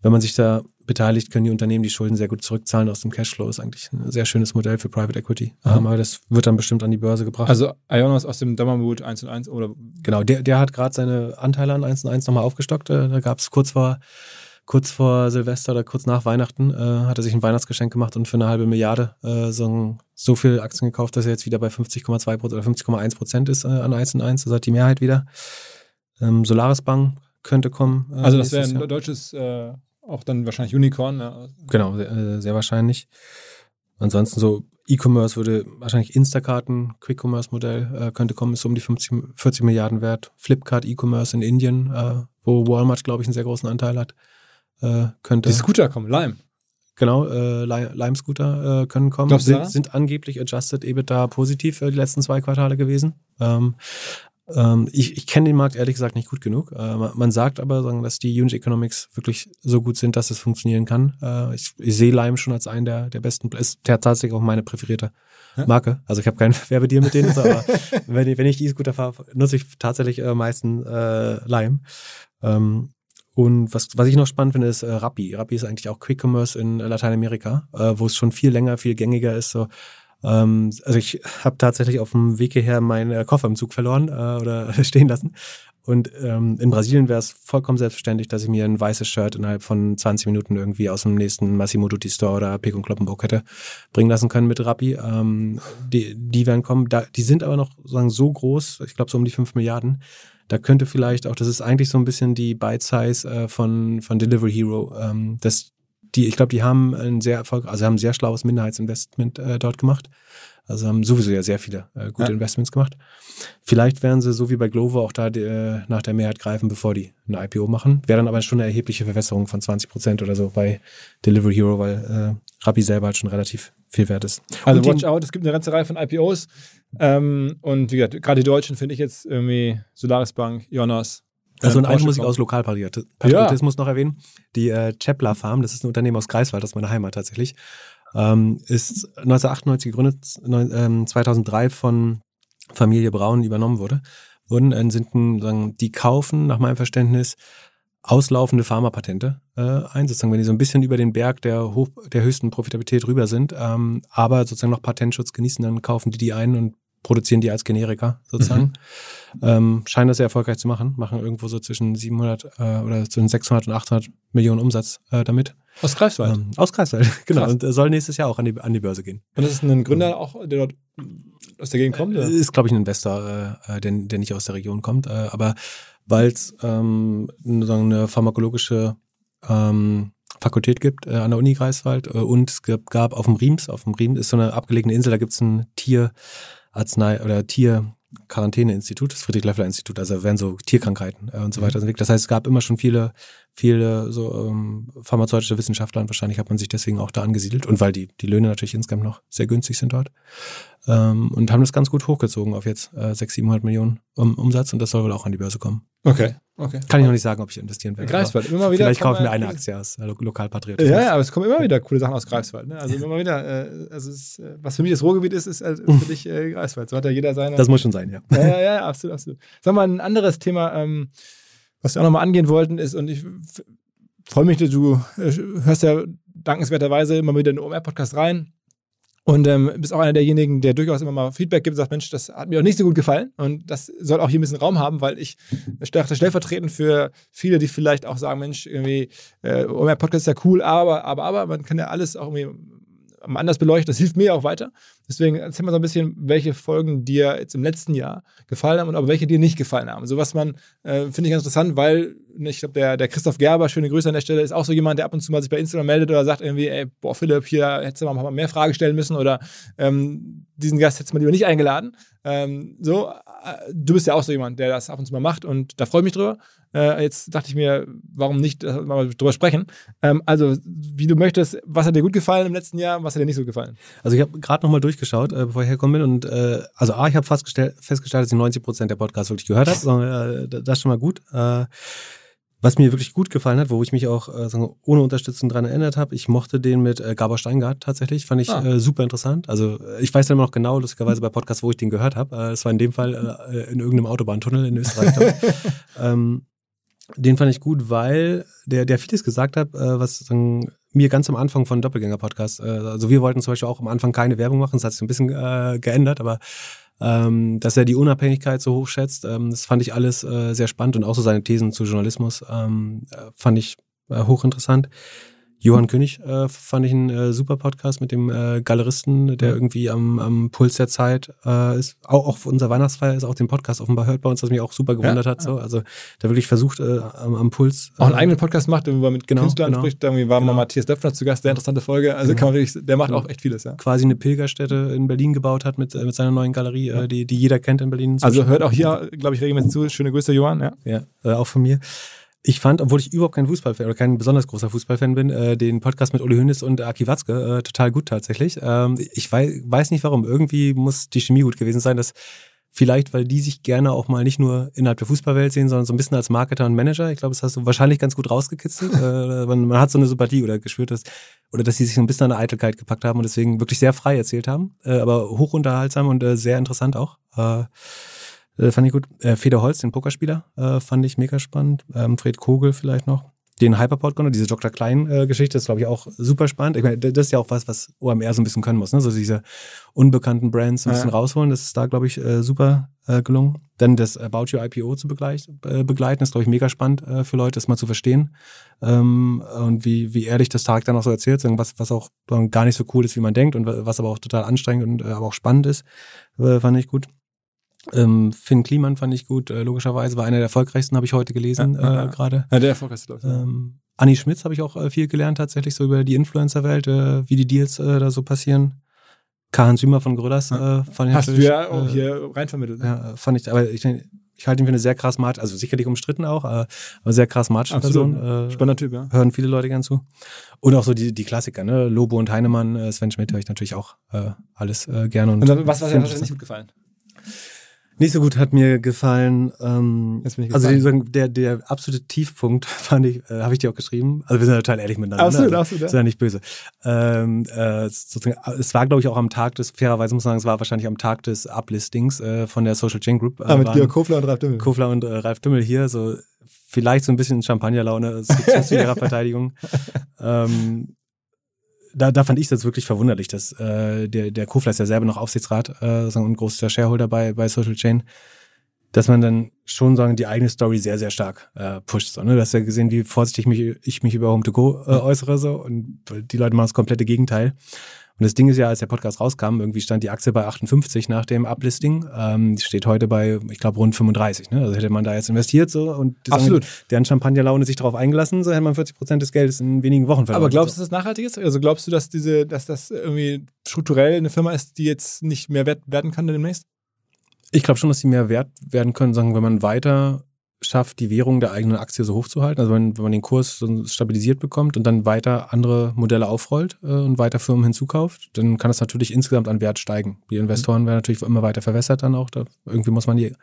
wenn man sich da beteiligt, können die Unternehmen die Schulden sehr gut zurückzahlen aus dem Cashflow. Ist eigentlich ein sehr schönes Modell für Private Equity. Mhm. Aber das wird dann bestimmt an die Börse gebracht. Also Ionos aus dem Dammermut 1 und 1 oder? Genau, der, der hat gerade seine Anteile an 1 und 1 nochmal aufgestockt. Äh, da gab es kurz vor kurz vor Silvester oder kurz nach Weihnachten äh, hat er sich ein Weihnachtsgeschenk gemacht und für eine halbe Milliarde äh, so, so viel Aktien gekauft, dass er jetzt wieder bei 50,2 oder 50,1 Prozent ist äh, an 1 und 1. Das hat die Mehrheit wieder. Ähm, Solaris Bank könnte kommen. Äh, also das wäre ein Jahr. deutsches, äh, auch dann wahrscheinlich Unicorn. Ja. Genau, sehr, äh, sehr wahrscheinlich. Ansonsten so E-Commerce würde wahrscheinlich Instacart ein Quick-Commerce-Modell äh, könnte kommen, ist so um die 50, 40 Milliarden wert. Flipkart E-Commerce in Indien, äh, wo Walmart, glaube ich, einen sehr großen Anteil hat äh, könnte. Die Scooter kommen, Lime. Genau, äh, Lime-Scooter äh, können kommen. Glaubst sind, sind angeblich Adjusted EBITDA positiv für die letzten zwei Quartale gewesen. Ähm, ähm, ich ich kenne den Markt ehrlich gesagt nicht gut genug. Äh, man sagt aber, sagen, dass die Unit Economics wirklich so gut sind, dass es funktionieren kann. Äh, ich, ich sehe Lime schon als einen der, der besten, ist tatsächlich auch meine präferierte Marke. Also ich habe keinen Werbedeal mit denen, aber wenn ich, wenn ich die E-Scooter fahre, nutze ich tatsächlich äh, meistens äh, Lime. Ähm, und was, was ich noch spannend finde, ist äh, Rappi. Rappi ist eigentlich auch Quick Commerce in Lateinamerika, äh, wo es schon viel länger, viel gängiger ist. So. Ähm, also ich habe tatsächlich auf dem Weg hierher meinen äh, Koffer im Zug verloren äh, oder stehen lassen. Und ähm, in Brasilien wäre es vollkommen selbstverständlich, dass ich mir ein weißes Shirt innerhalb von 20 Minuten irgendwie aus dem nächsten Massimo Dutti Store oder Pick und Kloppenburg hätte bringen lassen können mit Rappi. Ähm, die, die werden kommen. Da, die sind aber noch sagen, so groß, ich glaube so um die 5 Milliarden, da könnte vielleicht auch, das ist eigentlich so ein bisschen die Bite-Size äh, von, von Delivery Hero. Ähm, das, die, ich glaube, die haben ein sehr Erfolg, also haben ein sehr schlaues Minderheitsinvestment äh, dort gemacht. Also haben sowieso ja sehr viele äh, gute ja. Investments gemacht. Vielleicht werden sie so wie bei Glovo auch da äh, nach der Mehrheit greifen, bevor die ein IPO machen. Wäre dann aber schon eine erhebliche Verwässerung von 20 Prozent oder so bei Delivery Hero, weil äh, Rappi selber halt schon relativ viel wert ist. Also watch out, es gibt eine ganze Reihe von IPOs. Ähm, und wie gesagt, gerade die Deutschen finde ich jetzt irgendwie Solaris Bank, Jonas. Also und eins muss ich aus Lokalpatriotismus ja. noch erwähnen. Die äh, Chepler Farm, das ist ein Unternehmen aus Greifswald, das ist meine Heimat tatsächlich, ähm, ist 1998 gegründet, äh, 2003 von Familie Braun übernommen wurde. Wurden äh, sind sagen, die kaufen nach meinem Verständnis auslaufende Pharmapatente äh, ein, sozusagen, wenn die so ein bisschen über den Berg der, hoch, der höchsten Profitabilität rüber sind, ähm, aber sozusagen noch Patentschutz genießen, dann kaufen die die ein und produzieren die als Generika sozusagen. Mhm. Ähm, scheinen das sehr erfolgreich zu machen, machen irgendwo so zwischen 700 äh, oder zwischen 600 und 800 Millionen Umsatz äh, damit. Aus Greifswald? Ähm, aus Greifswald, genau. Krass. Und äh, soll nächstes Jahr auch an die, an die Börse gehen. Und das ist ein Gründer auch, der dort aus der Gegend kommt? Oder? Ist, glaube ich, ein Investor, äh, der, der nicht aus der Region kommt, äh, aber weil es ähm, eine pharmakologische ähm, Fakultät gibt äh, an der Uni Greifswald äh, und es gab, gab auf dem Riems, auf dem Riems ist so eine abgelegene Insel, da gibt es ein Tierarznei oder Tier Quarantäneinstitut, das Friedrich-Löffler-Institut, also werden so Tierkrankheiten äh, und so mhm. weiter entwickelt. Das heißt, es gab immer schon viele, viele so ähm, pharmazeutische Wissenschaftler und wahrscheinlich hat man sich deswegen auch da angesiedelt und weil die, die Löhne natürlich insgesamt noch sehr günstig sind dort ähm, und haben das ganz gut hochgezogen auf jetzt äh, 600, 700 Millionen um, Umsatz und das soll wohl auch an die Börse kommen. Okay. Okay. Kann ich noch nicht sagen, ob ich investieren werde. Greifswald, immer wieder Vielleicht kaufe ich mir eine Aktie aus äh, Lo Lokalpatriotismus. Ja, ja, aber es kommen immer wieder coole Sachen aus Greifswald. Ne? Also immer wieder, äh, also es äh, was für mich das Ruhrgebiet ist, ist, äh, für dich äh, Greifswald. So hat ja jeder seine. Das muss schon sein, ja. ja, ja, ja, absolut, absolut. Sag mal, ein anderes Thema, ähm, was wir auch nochmal angehen wollten, ist, und ich freue mich, dass du hörst ja dankenswerterweise immer wieder in den OMR-Podcast rein. Und ähm, bist auch einer derjenigen, der durchaus immer mal Feedback gibt und sagt, Mensch, das hat mir auch nicht so gut gefallen. Und das soll auch hier ein bisschen Raum haben, weil ich dachte stellvertretend für viele, die vielleicht auch sagen, Mensch, irgendwie, äh, OMR-Podcast ist ja cool, aber, aber, aber, man kann ja alles auch irgendwie anders beleuchten. Das hilft mir auch weiter. Deswegen erzähl mal so ein bisschen, welche Folgen dir jetzt im letzten Jahr gefallen haben und aber welche dir nicht gefallen haben. So was man, äh, finde ich ganz interessant, weil ne, ich glaube, der, der Christoph Gerber, schöne Grüße an der Stelle, ist auch so jemand, der ab und zu mal sich bei Instagram meldet oder sagt irgendwie, ey, boah, Philipp, hier hättest du mal mehr Fragen stellen müssen oder ähm, diesen Gast hättest du mal lieber nicht eingeladen. Ähm, so, äh, du bist ja auch so jemand, der das ab und zu mal macht und da freue ich mich drüber. Äh, jetzt dachte ich mir, warum nicht äh, mal drüber sprechen. Ähm, also, wie du möchtest, was hat dir gut gefallen im letzten Jahr, was hat dir nicht so gefallen? Also ich habe gerade nochmal durchgeschaut, äh, bevor ich hergekommen bin und äh, also A, ich habe festgestellt, dass ich 90 Prozent der Podcasts wirklich gehört habe. So, äh, das ist schon mal gut. Äh, was mir wirklich gut gefallen hat, wo ich mich auch äh, sagen ohne Unterstützung dran erinnert habe, ich mochte den mit äh, Gabor Steingart tatsächlich, fand ich Ah. äh, super interessant. Also ich weiß dann immer noch genau, lustigerweise bei Podcasts, wo ich den gehört habe. Äh, das war in dem Fall äh, in irgendeinem Autobahntunnel in Österreich. ähm, den fand ich gut, weil der, der vieles gesagt hat, äh, was sagen, mir ganz am Anfang von Doppelgänger-Podcast, äh, also wir wollten zum Beispiel auch am Anfang keine Werbung machen, das hat sich ein bisschen äh, geändert, aber ähm, dass er die Unabhängigkeit so hoch schätzt, ähm, das fand ich alles äh, sehr spannend und auch so seine Thesen zu Journalismus ähm, äh, fand ich äh, hochinteressant. Johann König äh, fand ich einen äh, super Podcast mit dem äh, Galeristen, der irgendwie am, am Puls der Zeit äh, ist. Auch, auch unser Weihnachtsfeier ist auch den Podcast offenbar hört bei uns, was mich auch super gewundert hat. So. Also da wirklich versucht, äh, am, am Puls. Auch einen äh, eigenen Podcast macht, wo er mit Genau, Künstlern genau. spricht. Irgendwie war mal Genau. Matthias Döpfner zu Gast, sehr interessante Folge. Also Genau. kann man wirklich, der macht Genau. auch echt vieles, ja. quasi eine Pilgerstätte in Berlin gebaut hat mit, mit seiner neuen Galerie, die, die jeder kennt in Berlin. Also hört auch hier, glaube ich, regelmäßig zu. Schöne Grüße, Johann. Ja. Ja, auch von mir. Ich fand, obwohl ich überhaupt kein Fußballfan oder kein besonders großer Fußballfan bin, äh, den Podcast mit Uli Hoeneß und Aki Watzke äh, total gut tatsächlich. Ähm, ich weiß, weiß nicht warum. Irgendwie muss die Chemie gut gewesen sein, dass vielleicht, weil die sich gerne auch mal nicht nur innerhalb der Fußballwelt sehen, sondern so ein bisschen als Marketer und Manager. Ich glaube, das hast du wahrscheinlich ganz gut rausgekitzelt. äh, man, man hat so eine Sympathie oder gespürt, dass, oder dass sie sich so ein bisschen an der Eitelkeit gepackt haben und deswegen wirklich sehr frei erzählt haben, äh, aber hochunterhaltsam und äh, sehr interessant auch. Äh, äh, fand ich gut. Äh, Feder Holz, den Pokerspieler, äh, fand ich mega spannend. Ähm, Fred Kogel vielleicht noch. Den Hyperpod diese Dr. Klein-Geschichte ist, glaube ich, auch super spannend. Ich meine, das ist ja auch was, was OMR so ein bisschen können muss, ne? So diese unbekannten Brands ein bisschen Ja. rausholen. Das ist da, glaube ich, äh, super äh, gelungen. Dann das About Your IPO zu äh, begleiten, ist, glaube ich, mega spannend äh, für Leute, das mal zu verstehen. Ähm, und wie, wie ehrlich das Tag dann auch so erzählt, was, was auch gar nicht so cool ist, wie man denkt und wa- was aber auch total anstrengend und äh, aber auch spannend ist, äh, fand ich gut. Ähm, Finn Kliman fand ich gut, äh, logischerweise, war einer der erfolgreichsten, habe ich heute gelesen, Ja, ja, ja. äh, gerade. Ja, der Erfolg ist, glaube ich. Ähm, Anni Schmitz habe ich auch äh, viel gelernt, tatsächlich so über die Influencer-Welt, äh, wie die Deals äh, da so passieren. Karl Sümer von Gröllers äh, fand ich Hast du ja auch hier reinvermittelt. ne? ja, fand ich, aber ich, ich halte ihn für eine sehr charismatische, also sicherlich umstritten auch, aber sehr charismatische Absolut. Person. Spannender Typ, ja. hören viele Leute gern zu. Und auch so die, die Klassiker, ne? Lobo und Heinemann, Sven Schmidt höre ich natürlich auch alles gerne. Und, Und was, was hat dir nicht gut gefallen? Nicht so gut hat mir gefallen. Ähm, also die, der, der absolute Tiefpunkt fand ich, äh, habe ich dir auch geschrieben. Also wir sind ja total ehrlich miteinander. Absolut, also, absolut, ja. Sind ja nicht böse. Ähm, äh, sozusagen, es war, glaube ich, auch am Tag des, fairerweise muss man sagen, es war wahrscheinlich am Tag des Uplistings äh, von der Social Chain Group. Äh, Ah, mit Georg Kofler und Ralf Dümmel. Kofler und äh, Ralf Dümmel hier, so vielleicht so ein bisschen Champagnerlaune zu ihrer Verteidigung. Ähm, da, da fand ich das wirklich verwunderlich, dass äh, der, der Kofler ist ja selber noch Aufsichtsrat äh, und großer Shareholder bei, bei Social Chain, dass man dann schon sagen, die eigene Story sehr, sehr stark äh, pusht. So, ne? Du hast ja gesehen, wie vorsichtig mich, ich mich über Home to Go äh, äußere so und die Leute machen das komplette Gegenteil. Und das Ding ist ja, als der Podcast rauskam, irgendwie stand die Aktie bei 58 nach dem Uplisting. Ähm, die steht heute bei, ich glaube, rund 35. Ne? Also hätte man da jetzt investiert so und Absolut. deren Champagnerlaune sich darauf eingelassen, so hätte man 40 Prozent des Geldes in wenigen Wochen verloren. Aber glaubst du, dass das nachhaltig ist? Also glaubst du, dass diese, dass das irgendwie strukturell eine Firma ist, die jetzt nicht mehr wert werden kann demnächst? Ich glaube schon, dass die mehr wert werden können, sagen, wenn man weiter schafft, die Währung der eigenen Aktie so hoch zu halten. Also wenn, wenn man den Kurs so stabilisiert bekommt und dann weiter andere Modelle aufrollt äh, und weiter Firmen hinzukauft, dann kann das natürlich insgesamt an Wert steigen. Die Investoren werden natürlich immer weiter verwässert dann auch. Da, irgendwie muss man die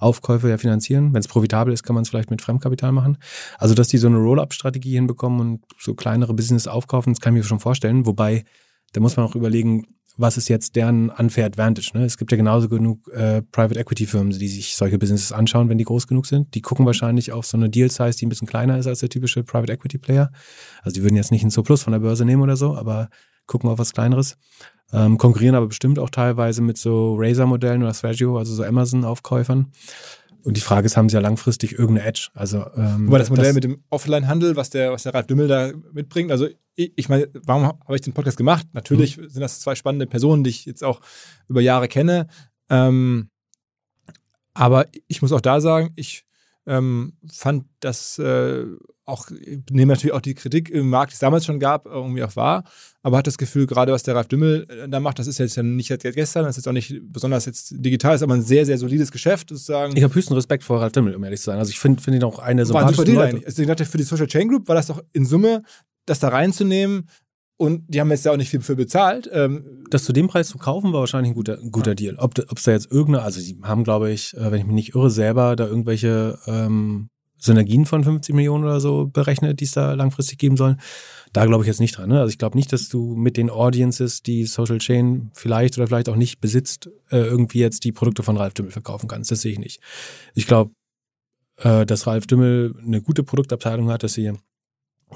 Aufkäufe ja finanzieren. Wenn es profitabel ist, kann man es vielleicht mit Fremdkapital machen. Also dass die so eine Roll-up-Strategie hinbekommen und so kleinere Business aufkaufen, das kann ich mir schon vorstellen. Wobei, da muss man auch überlegen, was ist jetzt deren unfair advantage? Ne? Es gibt ja genauso genug äh, Private Equity Firmen, die sich solche Businesses anschauen, wenn die groß genug sind. Die gucken wahrscheinlich auf so eine Deal Size, die ein bisschen kleiner ist als der typische Private Equity Player. Also die würden jetzt nicht einen Plus von der Börse nehmen oder so, aber gucken auf was kleineres. Ähm, konkurrieren aber bestimmt auch teilweise mit so Razer-Modellen oder Thragio, also so Amazon-Aufkäufern. Und die Frage ist, haben sie ja langfristig irgendeine Edge? Also, ähm, Wobei das Modell das, mit dem Offline-Handel, was der, was der Ralf Dümmel da mitbringt, also ich, ich meine, warum habe ich den Podcast gemacht? Natürlich mhm. sind das zwei spannende Personen, die ich jetzt auch über Jahre kenne. Ähm, aber ich muss auch da sagen, ich ähm, fand das äh, auch, nehme natürlich auch die Kritik im Markt, die es damals schon gab, irgendwie auch wahr, aber hat das Gefühl, gerade was der Ralf Dümmel äh, da macht, das ist jetzt ja nicht jetzt gestern, das ist jetzt auch nicht besonders jetzt digital, ist aber ein sehr, sehr solides Geschäft, sozusagen. Ich habe höchsten Respekt vor Ralf Dümmel, um ehrlich zu sein. Also ich finde find ihn auch eine sympathische Deal eigentlich. Also ich dachte, für die Social Chain Group war das doch in Summe, das da reinzunehmen, und die haben jetzt ja auch nicht viel für bezahlt. Ähm, das zu dem Preis zu kaufen war wahrscheinlich ein guter, ein guter ja. Deal. Ob es da jetzt irgendeine, also die haben, glaube ich, äh, wenn ich mich nicht irre, selber da irgendwelche ähm, Synergien von 50 Millionen oder so berechnet, die es da langfristig geben sollen. Da glaube ich jetzt nicht dran. Ne? Also ich glaube nicht, dass du mit den Audiences, die Social Chain vielleicht oder vielleicht auch nicht besitzt, äh, irgendwie jetzt die Produkte von Ralf Dümmel verkaufen kannst. Das sehe ich nicht. Ich glaube, äh, dass Ralf Dümmel eine gute Produktabteilung hat, dass sie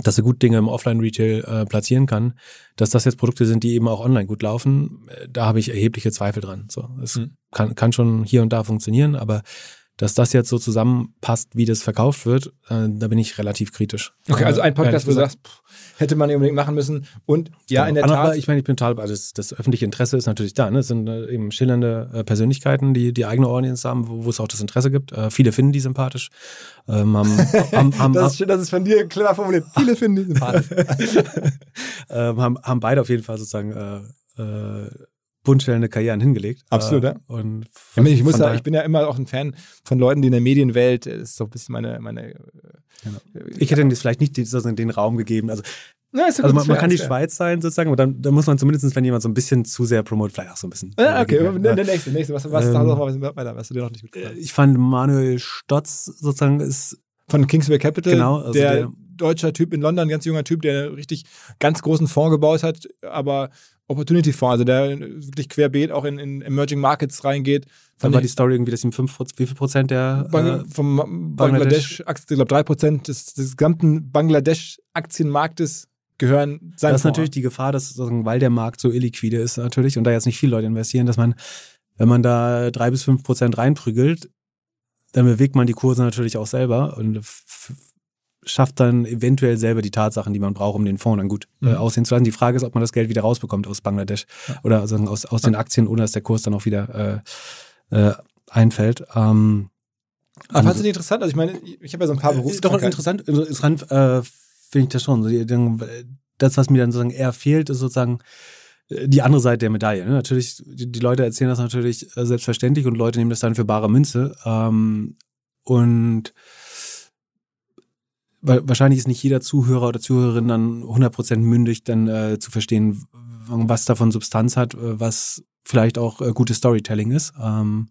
dass er gut Dinge im Offline-Retail äh, platzieren kann, dass das jetzt Produkte sind, die eben auch online gut laufen, äh, da habe ich erhebliche Zweifel dran. So, es mhm. kann, kann schon hier und da funktionieren, aber dass das jetzt so zusammenpasst, wie das verkauft wird, äh, da bin ich relativ kritisch. Okay, also ein Podcast, wo du sagst, pff, hätte man unbedingt machen müssen. Und ja, in der Tat. Ich meine, ich bin total, also das, das, öffentliche Interesse ist natürlich da. Ne? Es sind äh, eben schillernde äh, Persönlichkeiten, die die eigene Audience haben, wo, wo es auch das Interesse gibt. Äh, viele finden die sympathisch. Ähm, haben, haben, haben, das, ist schön, das ist von dir clever formuliert. Viele finden die sympathisch. ähm, haben, haben beide auf jeden Fall sozusagen äh, äh, buntstellende Karrieren hingelegt. Absolut, ja. Äh, und von, ich, muss ja, ich bin ja immer auch ein Fan von Leuten, die in der Medienwelt, das ist so ein bisschen meine. meine genau. Ich hätte ihnen vielleicht nicht sozusagen den Raum gegeben. Also, ja, also man, man kann die Schweiz sein sozusagen, aber dann, dann muss man zumindest, wenn jemand so ein bisschen zu sehr promotet, vielleicht auch so ein bisschen. Ja, okay, ja. der nächste, nächste. Was, was, ähm, sag mal weiter, was du dir noch nicht mitgebracht Ich fand Manuel Stotz sozusagen ist. Von Kingsway Capital, genau, also der, der deutscher Typ in London, ganz junger Typ, der richtig ganz großen Fonds gebaut hat, aber Opportunity Fonds, also der wirklich querbeet auch in, in Emerging Markets reingeht. Dann war die Story irgendwie, dass ihm fünf, wie viel Prozent der Bang, äh, vom Bangladesch, Bangladesch ich glaube drei Prozent des, des gesamten Bangladesch-Aktienmarktes gehören sein Das ist natürlich die Gefahr, dass weil der Markt so illiquide ist natürlich und da jetzt nicht viele Leute investieren, dass man, wenn man da drei bis fünf Prozent reinprügelt, dann bewegt man die Kurse natürlich auch selber und schafft dann eventuell selber die Tatsachen, die man braucht, um den Fonds dann gut äh, mhm. aussehen zu lassen. Die Frage ist, ob man das Geld wieder rausbekommt aus Bangladesch ja. oder also aus, aus den Aktien, ohne dass der Kurs dann auch wieder äh, äh, einfällt. Ähm, aber fandest du die interessant? Also ich meine, ich habe ja so ein paar Berufskrankheiten. Doch interessant, interessant äh, finde ich das schon. Das, was mir dann sozusagen eher fehlt, ist sozusagen äh, die andere Seite der Medaille. Ne? Natürlich, die, die, Leute erzählen das natürlich äh, selbstverständlich und Leute nehmen das dann für bare Münze. Ähm, und wahrscheinlich ist nicht jeder Zuhörer oder Zuhörerin dann 100% mündig, dann äh, zu verstehen, was davon Substanz hat, äh, was vielleicht auch äh, gutes Storytelling ist. Ähm,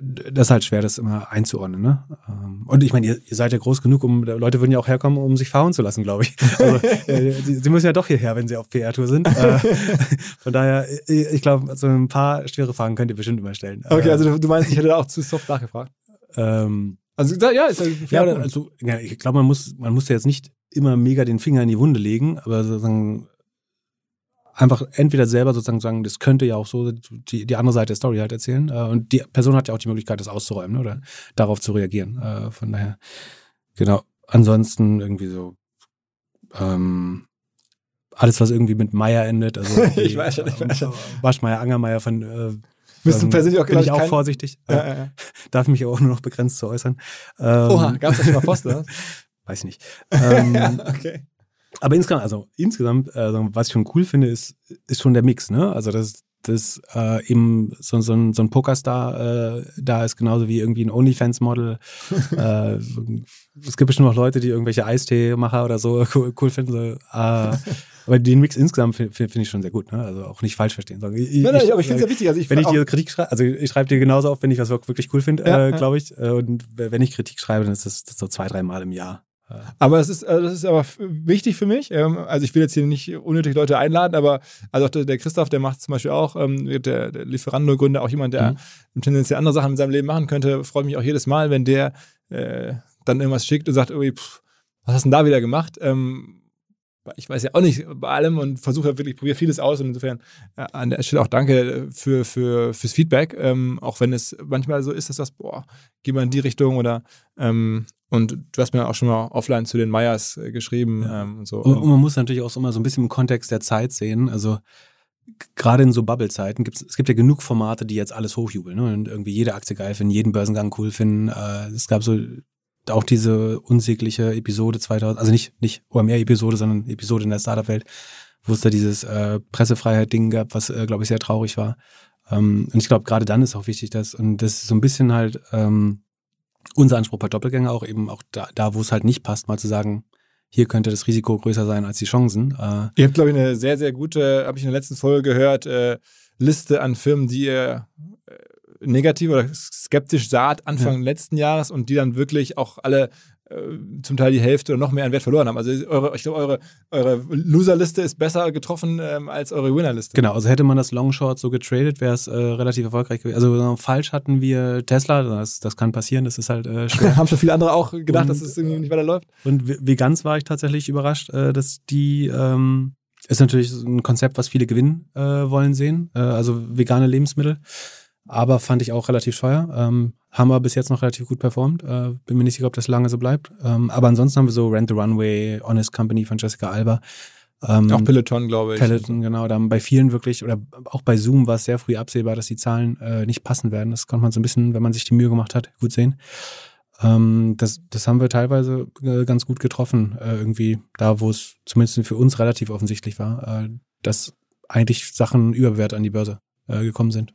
das ist halt schwer, das immer einzuordnen. Ne? Ähm, und ich meine, ihr, ihr, seid ja groß genug, um Leute würden ja auch herkommen, um sich fahren zu lassen, glaube ich. Also, äh, sie, sie, müssen ja doch hierher, wenn sie auf PR-Tour sind. Äh, von daher, ich glaube, so ein paar schwere Fragen könnt ihr bestimmt immer stellen. Okay, also du, du meinst, ich hätte da auch zu soft nachgefragt? Ähm, also ja, ist ja, ja also, ja, ich glaube, man muss, man muss ja jetzt nicht immer mega den Finger in die Wunde legen, aber sozusagen einfach entweder selber sozusagen sagen, das könnte ja auch so die, die andere Seite der Story halt erzählen. Äh, und die Person hat ja auch die Möglichkeit, das auszuräumen oder darauf zu reagieren. Äh, von daher, genau. Ansonsten irgendwie so ähm, alles, was irgendwie mit Meier endet. Also ich weiß schon, ich weiß schon. Waschmeier, Angermeier von äh, bist du persönlich auch, bin ich auch kein... vorsichtig. Ja, ja, ja. Darf mich auch nur noch begrenzt zu äußern. Ähm, Oha, gab es da schon mal Post, oder? Weiß ich nicht. Ähm, okay. Aber insgesamt, also insgesamt, also was ich schon cool finde, ist, ist schon der Mix, ne? Also das dass äh, eben so, so, ein, so ein Pokerstar äh, da ist, genauso wie irgendwie ein OnlyFans-Model. äh, es gibt bestimmt noch Leute, die irgendwelche Eistee-Macher oder so cool, cool finden. So, äh, aber den Mix insgesamt finde find ich schon sehr gut. Ne? Also auch nicht falsch verstehen. Ich, nein, nein, aber ich finde es ja wichtig. Also ich wenn ich dir Kritik schreibe, also ich schreibe dir genauso auf, wenn ich was wirklich cool finde, ja, äh, glaube ich. Und wenn ich Kritik schreibe, dann ist das, das so zwei, drei Mal im Jahr. Aber es ist, also das ist aber wichtig für mich. Ähm, also ich will jetzt hier nicht unnötig Leute einladen, aber also auch der Christoph, der macht zum Beispiel auch, ähm, der, der Lieferando-Gründer, auch jemand, der mhm. tendenziell andere Sachen in seinem Leben machen könnte, freut mich auch jedes Mal, wenn der äh, dann irgendwas schickt und sagt, pff, was hast du denn da wieder gemacht? Ähm, ich weiß ja auch nicht bei allem und versuche wirklich, probiere vieles aus und insofern äh, an der Stelle auch danke für, für, fürs Feedback, ähm, auch wenn es manchmal so ist, dass das, boah, geh mal in die Richtung oder ähm, und du hast mir auch schon mal offline zu den Meyers äh, geschrieben ja. ähm, und so. Und, und, man muss natürlich auch immer so ein bisschen im Kontext der Zeit sehen. Also gerade in so Bubble-Zeiten gibt es gibt ja genug Formate, die jetzt alles hochjubeln ne? und irgendwie jede Aktie geil finden, jeden Börsengang cool finden. Äh, es gab so auch diese unsägliche Episode 2000, also nicht nicht OMR-Episode, sondern Episode in der Startup-Welt, wo es da dieses äh, Pressefreiheit-Ding gab, was äh, glaube ich sehr traurig war. Ähm, und ich glaube, gerade dann ist auch wichtig, dass und das ist so ein bisschen halt ähm, unser Anspruch bei Doppelgänger auch eben auch da, da wo es halt nicht passt, mal zu sagen, hier könnte das Risiko größer sein als die Chancen. Äh, ihr habt, glaube ich, eine sehr, sehr gute, habe ich in der letzten Folge gehört, äh, Liste an Firmen, die ihr negativ oder skeptisch saht Anfang ja. letzten Jahres und die dann wirklich auch alle äh, zum Teil die Hälfte oder noch mehr an Wert verloren haben. Also eure, ich glaube, eure, eure Loser-Liste ist besser getroffen ähm, als eure Winner-Liste. Genau, also hätte man das Longshort so getradet, wäre es äh, relativ erfolgreich gewesen. Also falsch hatten wir Tesla, das, das kann passieren, das ist halt äh, schwer. haben schon viele andere auch gedacht, und, dass es irgendwie nicht weiterläuft. Und Vegans war ich tatsächlich überrascht, äh, dass die ähm, ist natürlich ein Konzept, was viele gewinnen äh, wollen sehen, äh, also vegane Lebensmittel aber fand ich auch relativ teuer. Ähm, haben wir bis jetzt noch relativ gut performt. Äh, bin mir nicht sicher, ob das lange so bleibt. Ähm, aber ansonsten haben wir so Rent the Runway, Honest Company von Jessica Alba. Ähm, auch Peloton, glaube ich. Peloton, genau. Da haben bei vielen wirklich, oder auch bei Zoom war es sehr früh absehbar, dass die Zahlen äh, nicht passen werden. Das konnte man so ein bisschen, wenn man sich die Mühe gemacht hat, gut sehen. Ähm, das, das haben wir teilweise äh, ganz gut getroffen. Äh, irgendwie da, wo es zumindest für uns relativ offensichtlich war, äh, dass eigentlich Sachen überbewertet an die Börse äh, gekommen sind.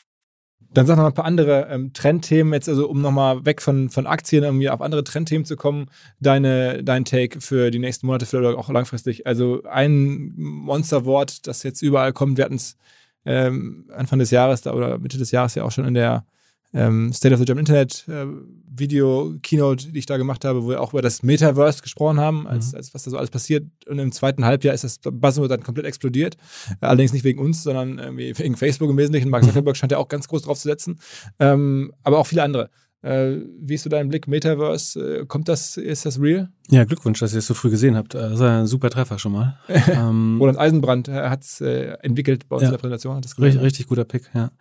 Dann sag noch ein paar andere ähm, Trendthemen, jetzt also um nochmal weg von, von Aktien irgendwie auf andere Trendthemen zu kommen, deine, dein Take für die nächsten Monate, vielleicht auch langfristig. Also ein Monsterwort, das jetzt überall kommt, wir hatten es ähm, Anfang des Jahres da, oder Mitte des Jahres ja auch schon in der ähm, State of the German Internet äh, Video Keynote, die ich da gemacht habe, wo wir auch über das Metaverse gesprochen haben, als, mhm. als was da so alles passiert. Und im zweiten Halbjahr ist das Buzzword dann komplett explodiert. Allerdings nicht wegen uns, sondern irgendwie wegen Facebook im Wesentlichen. Mark Zuckerberg scheint ja auch ganz groß drauf zu setzen. Ähm, aber auch viele andere. Äh, wie ist so dein Blick? Metaverse, äh, kommt das, ist das real? Ja, Glückwunsch, dass ihr es so früh gesehen habt. Das ist ein super Treffer schon mal. ähm, Roland Eisenbrand hat es äh, entwickelt bei uns ja, in der Präsentation. Hat richtig, ne? richtig guter Pick, ja.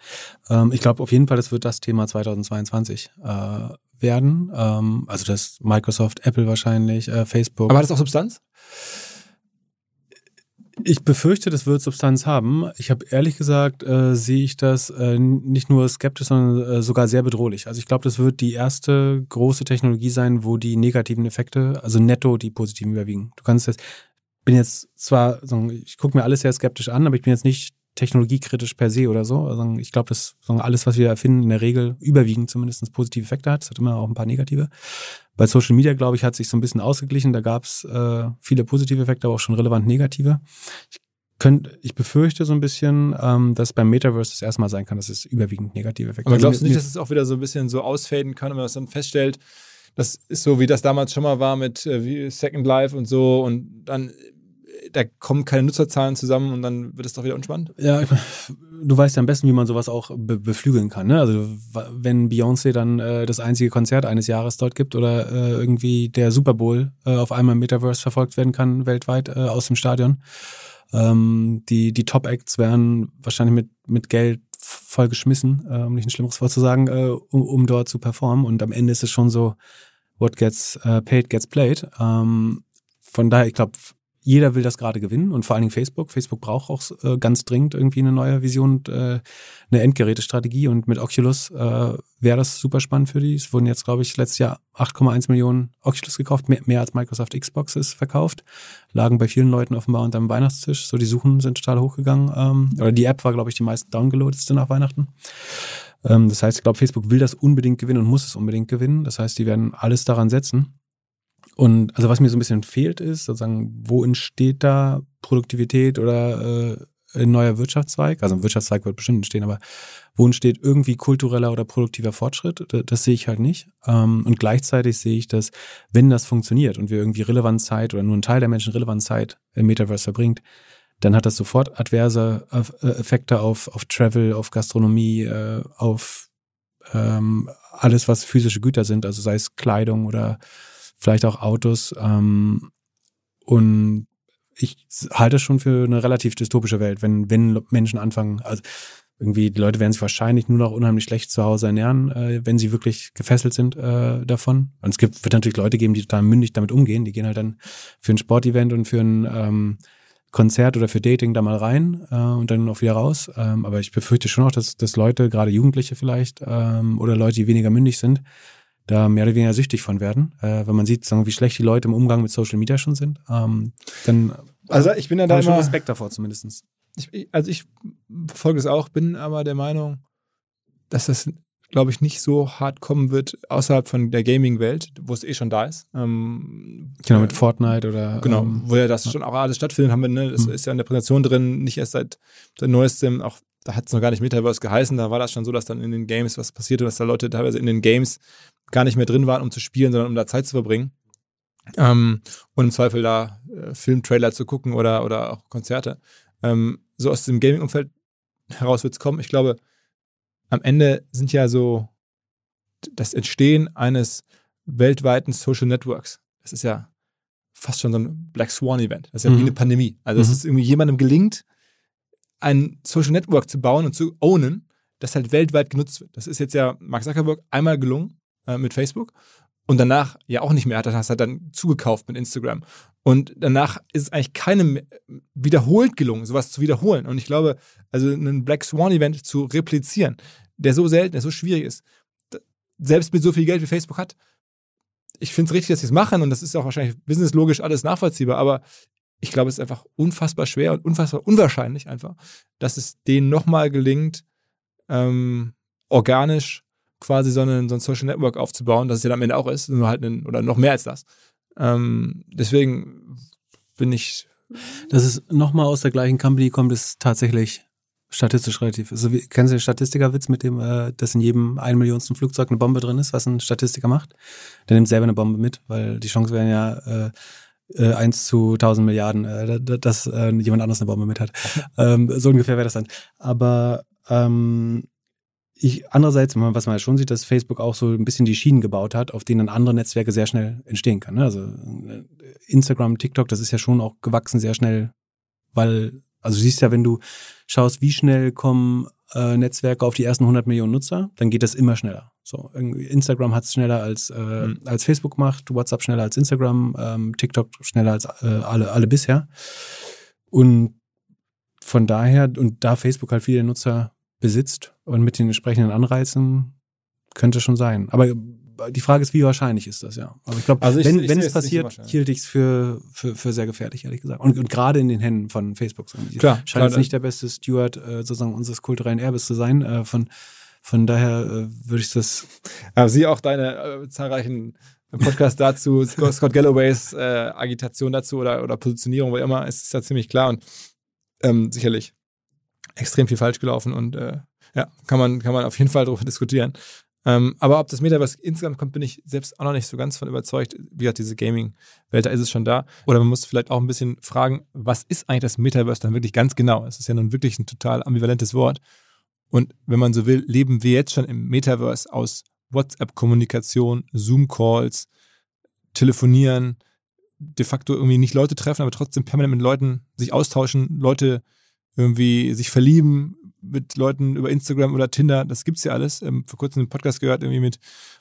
Ähm, ich glaube auf jeden Fall, das wird das Thema 2022 äh, werden. Ähm, also das Microsoft, Apple wahrscheinlich, äh, Facebook. Aber hat das auch Substanz? Ich befürchte, das wird Substanz haben. Ich habe ehrlich gesagt, äh, sehe ich das äh, nicht nur skeptisch, sondern äh, sogar sehr bedrohlich. Also ich glaube, das wird die erste große Technologie sein, wo die negativen Effekte, also netto die positiven überwiegen. Du kannst jetzt, bin jetzt zwar, ich gucke mir alles sehr skeptisch an, aber ich bin jetzt nicht technologiekritisch per se oder so. Also ich glaube, dass alles, was wir erfinden, in der Regel überwiegend zumindest positive Effekte hat. Es hat immer auch ein paar negative. Bei Social Media, glaube ich, hat sich so ein bisschen ausgeglichen. Da gab es äh, viele positive Effekte, aber auch schon relevant negative. Ich, könnt, ich befürchte so ein bisschen, ähm, dass beim Metaverse das erstmal sein kann, dass es überwiegend negative Effekte hat. Aber glaubst du nicht, dass es auch wieder so ein bisschen so ausfaden kann, wenn man das dann feststellt, das ist so, wie das damals schon mal war mit äh, Second Life und so und dann da kommen keine Nutzerzahlen zusammen und dann wird es doch wieder unspannend. Ja, du weißt ja am besten, wie man sowas auch be beflügeln kann. Ne? Also wenn Beyoncé dann äh, das einzige Konzert eines Jahres dort gibt oder äh, irgendwie der Super Bowl äh, auf einmal im Metaverse verfolgt werden kann weltweit äh, aus dem Stadion. Ähm, die die Top Acts werden wahrscheinlich mit mit Geld voll geschmissen, äh, um nicht ein schlimmeres Wort zu sagen, äh, um, um dort zu performen. Und am Ende ist es schon so, what gets paid gets played. Ähm, von daher, ich glaube, jeder will das gerade gewinnen und vor allen Dingen Facebook. Facebook braucht auch äh, ganz dringend irgendwie eine neue Vision und äh, eine Endgerätestrategie und mit Oculus äh, wäre das super spannend für die. Es wurden jetzt, glaube ich, letztes Jahr 8,1 Millionen Oculus gekauft, mehr, mehr als Microsoft Xbox ist verkauft, lagen bei vielen Leuten offenbar unterm Weihnachtstisch. So die Suchen sind total hochgegangen. Ähm, oder die App war, glaube ich, die meisten downgeloadetste nach Weihnachten. Ähm, das heißt, ich glaube, Facebook will das unbedingt gewinnen und muss es unbedingt gewinnen. Das heißt, die werden alles daran setzen. Und also was mir so ein bisschen fehlt ist, sozusagen, wo entsteht da Produktivität oder äh, ein neuer Wirtschaftszweig? Also ein Wirtschaftszweig wird bestimmt entstehen, aber wo entsteht irgendwie kultureller oder produktiver Fortschritt? Das, das sehe ich halt nicht. Ähm, und gleichzeitig sehe ich, dass wenn das funktioniert und wir irgendwie relevant Zeit oder nur ein Teil der Menschen relevant Zeit im Metaverse verbringt, dann hat das sofort adverse äh, Effekte auf, auf Travel, auf Gastronomie, äh, auf ähm, alles, was physische Güter sind, also sei es Kleidung oder vielleicht auch Autos. Ähm, und ich halte es schon für eine relativ dystopische Welt, wenn, wenn Menschen anfangen, also irgendwie, die Leute werden sich wahrscheinlich nur noch unheimlich schlecht zu Hause ernähren, äh, wenn sie wirklich gefesselt sind äh, davon. Und es gibt, wird natürlich Leute geben, die total mündig damit umgehen. Die gehen halt dann für ein Sportevent und für ein ähm, Konzert oder für Dating da mal rein äh, und dann auch wieder raus. Ähm, aber ich befürchte schon auch, dass, dass Leute, gerade Jugendliche vielleicht, ähm, oder Leute, die weniger mündig sind, da mehr oder weniger süchtig von werden. Äh, wenn man sieht, sagen, wie schlecht die Leute im Umgang mit Social Media schon sind, ähm, dann also ich bin ja da immer, schon Respekt davor zumindest. Ich, also ich verfolge es auch, bin aber der Meinung, dass das, glaube ich, nicht so hart kommen wird außerhalb von der Gaming-Welt, wo es eh schon da ist. Ähm, genau, mit Fortnite oder. Genau, ähm, wo ja das schon auch alles stattfindet, haben wir, ne? Das mhm. ist ja in der Präsentation drin, nicht erst seit, seit neuestem, auch da hat es noch gar nicht Metaverse geheißen, da war das schon so, dass dann in den Games was passierte, dass da Leute teilweise in den Games gar nicht mehr drin waren, um zu spielen, sondern um da Zeit zu verbringen. Ähm, und im Zweifel da äh, Filmtrailer zu gucken oder, oder auch Konzerte. Ähm, so aus dem Gaming-Umfeld heraus wird es kommen. Ich glaube, am Ende sind ja so das Entstehen eines weltweiten Social Networks. Das ist ja fast schon so ein Black Swan-Event. Das ist ja mhm. wie eine Pandemie. Also, mhm. es ist irgendwie jemandem gelingt, ein Social Network zu bauen und zu ownen, das halt weltweit genutzt wird. Das ist jetzt ja Mark Zuckerberg einmal gelungen äh, mit Facebook und danach ja auch nicht mehr. Hat das halt dann zugekauft mit Instagram. Und danach ist es eigentlich keinem wiederholt gelungen, sowas zu wiederholen. Und ich glaube, also einen Black Swan Event zu replizieren, der so selten, der so schwierig ist, selbst mit so viel Geld wie Facebook hat, ich finde es richtig, dass sie es machen und das ist auch wahrscheinlich businesslogisch alles nachvollziehbar, aber ich glaube, es ist einfach unfassbar schwer und unfassbar unwahrscheinlich einfach, dass es denen nochmal gelingt, ähm, organisch quasi so, einen, so ein Social Network aufzubauen, das es ja am Ende auch ist, nur halt einen, oder noch mehr als das. Ähm, deswegen bin ich. Dass es nochmal aus der gleichen Company kommt, ist tatsächlich statistisch relativ. Also, wie, kennst du den Statistikerwitz mit dem, äh, dass in jedem ein Millionsten Flugzeug eine Bombe drin ist, was ein Statistiker macht? Der nimmt selber eine Bombe mit, weil die Chance wären ja äh, äh, 1 zu 1000 Milliarden, äh, dass äh, jemand anderes eine Bombe mit hat. ähm, so ungefähr wäre das dann. Aber ähm, ich, andererseits, was man ja schon sieht, dass Facebook auch so ein bisschen die Schienen gebaut hat, auf denen dann andere Netzwerke sehr schnell entstehen können. Ne? Also äh, Instagram, TikTok, das ist ja schon auch gewachsen sehr schnell, weil, also du siehst ja, wenn du schaust, wie schnell kommen äh, Netzwerke auf die ersten 100 Millionen Nutzer, dann geht das immer schneller. So, Instagram hat es schneller als, äh, mhm. als Facebook macht, WhatsApp schneller als Instagram, ähm, TikTok schneller als äh, alle, alle bisher. Und von daher, und da Facebook halt viele Nutzer besitzt und mit den entsprechenden Anreizen, könnte schon sein. Aber die Frage ist, wie wahrscheinlich ist das, ja. Aber ich glaube, also wenn, wenn es passiert, hielt ich es für, für, für sehr gefährlich, ehrlich gesagt. Und, und gerade in den Händen von Facebook. Klar, scheint jetzt nicht der beste Steward äh, sozusagen unseres kulturellen Erbes zu sein. Äh, von, von daher äh, würde ich das. Aber sieh auch deine äh, zahlreichen Podcasts dazu, Scott Galloways äh, Agitation dazu oder, oder Positionierung, wo immer, es ist ja ziemlich klar und ähm, sicherlich extrem viel falsch gelaufen und äh, ja, kann man, kann man auf jeden Fall darüber diskutieren. Ähm, aber ob das Metaverse insgesamt kommt, bin ich selbst auch noch nicht so ganz von überzeugt. Wie gesagt, diese Gaming-Welt, da ist es schon da. Oder man muss vielleicht auch ein bisschen fragen, was ist eigentlich das Metaverse dann wirklich ganz genau? Es ist ja nun wirklich ein total ambivalentes Wort. Und wenn man so will, leben wir jetzt schon im Metaverse aus WhatsApp-Kommunikation, Zoom-Calls, Telefonieren, de facto irgendwie nicht Leute treffen, aber trotzdem permanent mit Leuten sich austauschen, Leute irgendwie sich verlieben, mit Leuten über Instagram oder Tinder, das gibt's ja alles. Ähm, vor kurzem einen Podcast gehört, irgendwie mit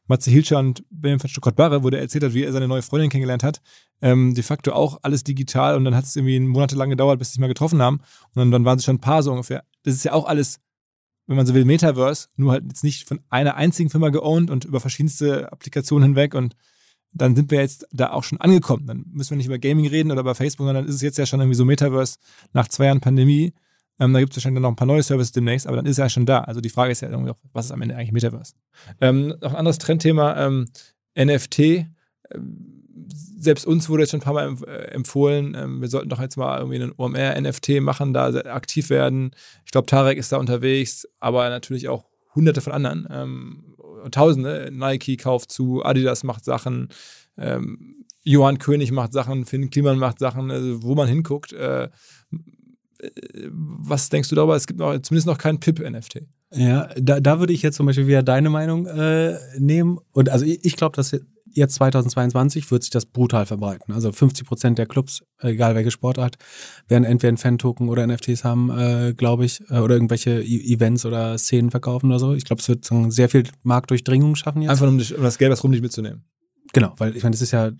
Matze Hilscher und Benjamin von Stuttgart-Barre, wo der erzählt hat, wie er seine neue Freundin kennengelernt hat. Ähm, de facto auch alles digital und dann hat es irgendwie monatelang gedauert, bis sie sich mal getroffen haben. Und dann, dann waren sie schon ein paar so ungefähr. Das ist ja auch alles, wenn man so will, Metaverse, nur halt jetzt nicht von einer einzigen Firma geowned und über verschiedenste Applikationen hinweg und dann sind wir jetzt da auch schon angekommen. Dann müssen wir nicht über Gaming reden oder über Facebook, sondern ist es jetzt ja schon irgendwie so Metaverse nach zwei Jahren Pandemie ähm, da gibt es wahrscheinlich noch ein paar neue Services demnächst, aber dann ist er ja schon da. Also die Frage ist ja irgendwie auch, was ist am Ende eigentlich Metaverse? Ähm, noch ein anderes Trendthema, ähm, NFT. Ähm, selbst uns wurde jetzt schon ein paar Mal äh, empfohlen, ähm, wir sollten doch jetzt mal irgendwie einen OMR-NFT machen, da aktiv werden. Ich glaube, Tarek ist da unterwegs, aber natürlich auch hunderte von anderen. Ähm, Tausende. Nike kauft zu, Adidas macht Sachen, Johann König macht Sachen, Finn Kliman macht Sachen, also wo man hinguckt. Äh, was denkst du darüber? Es gibt noch, zumindest noch keinen PIP-NFT. Ja, da, da würde ich jetzt zum Beispiel wieder deine Meinung äh, nehmen. Und also ich, ich glaube, dass jetzt 2022 wird sich das brutal verbreiten. Also 50 Prozent der Clubs, egal welche Sportart, werden entweder ein Fan-Token oder NFTs haben, äh, glaube ich, äh, oder irgendwelche e Events oder Szenen verkaufen oder so. Ich glaube, es wird sehr viel Marktdurchdringung schaffen jetzt. Einfach um, dich, um das Geld was rum nicht mitzunehmen. Genau, weil ich meine, das ist ja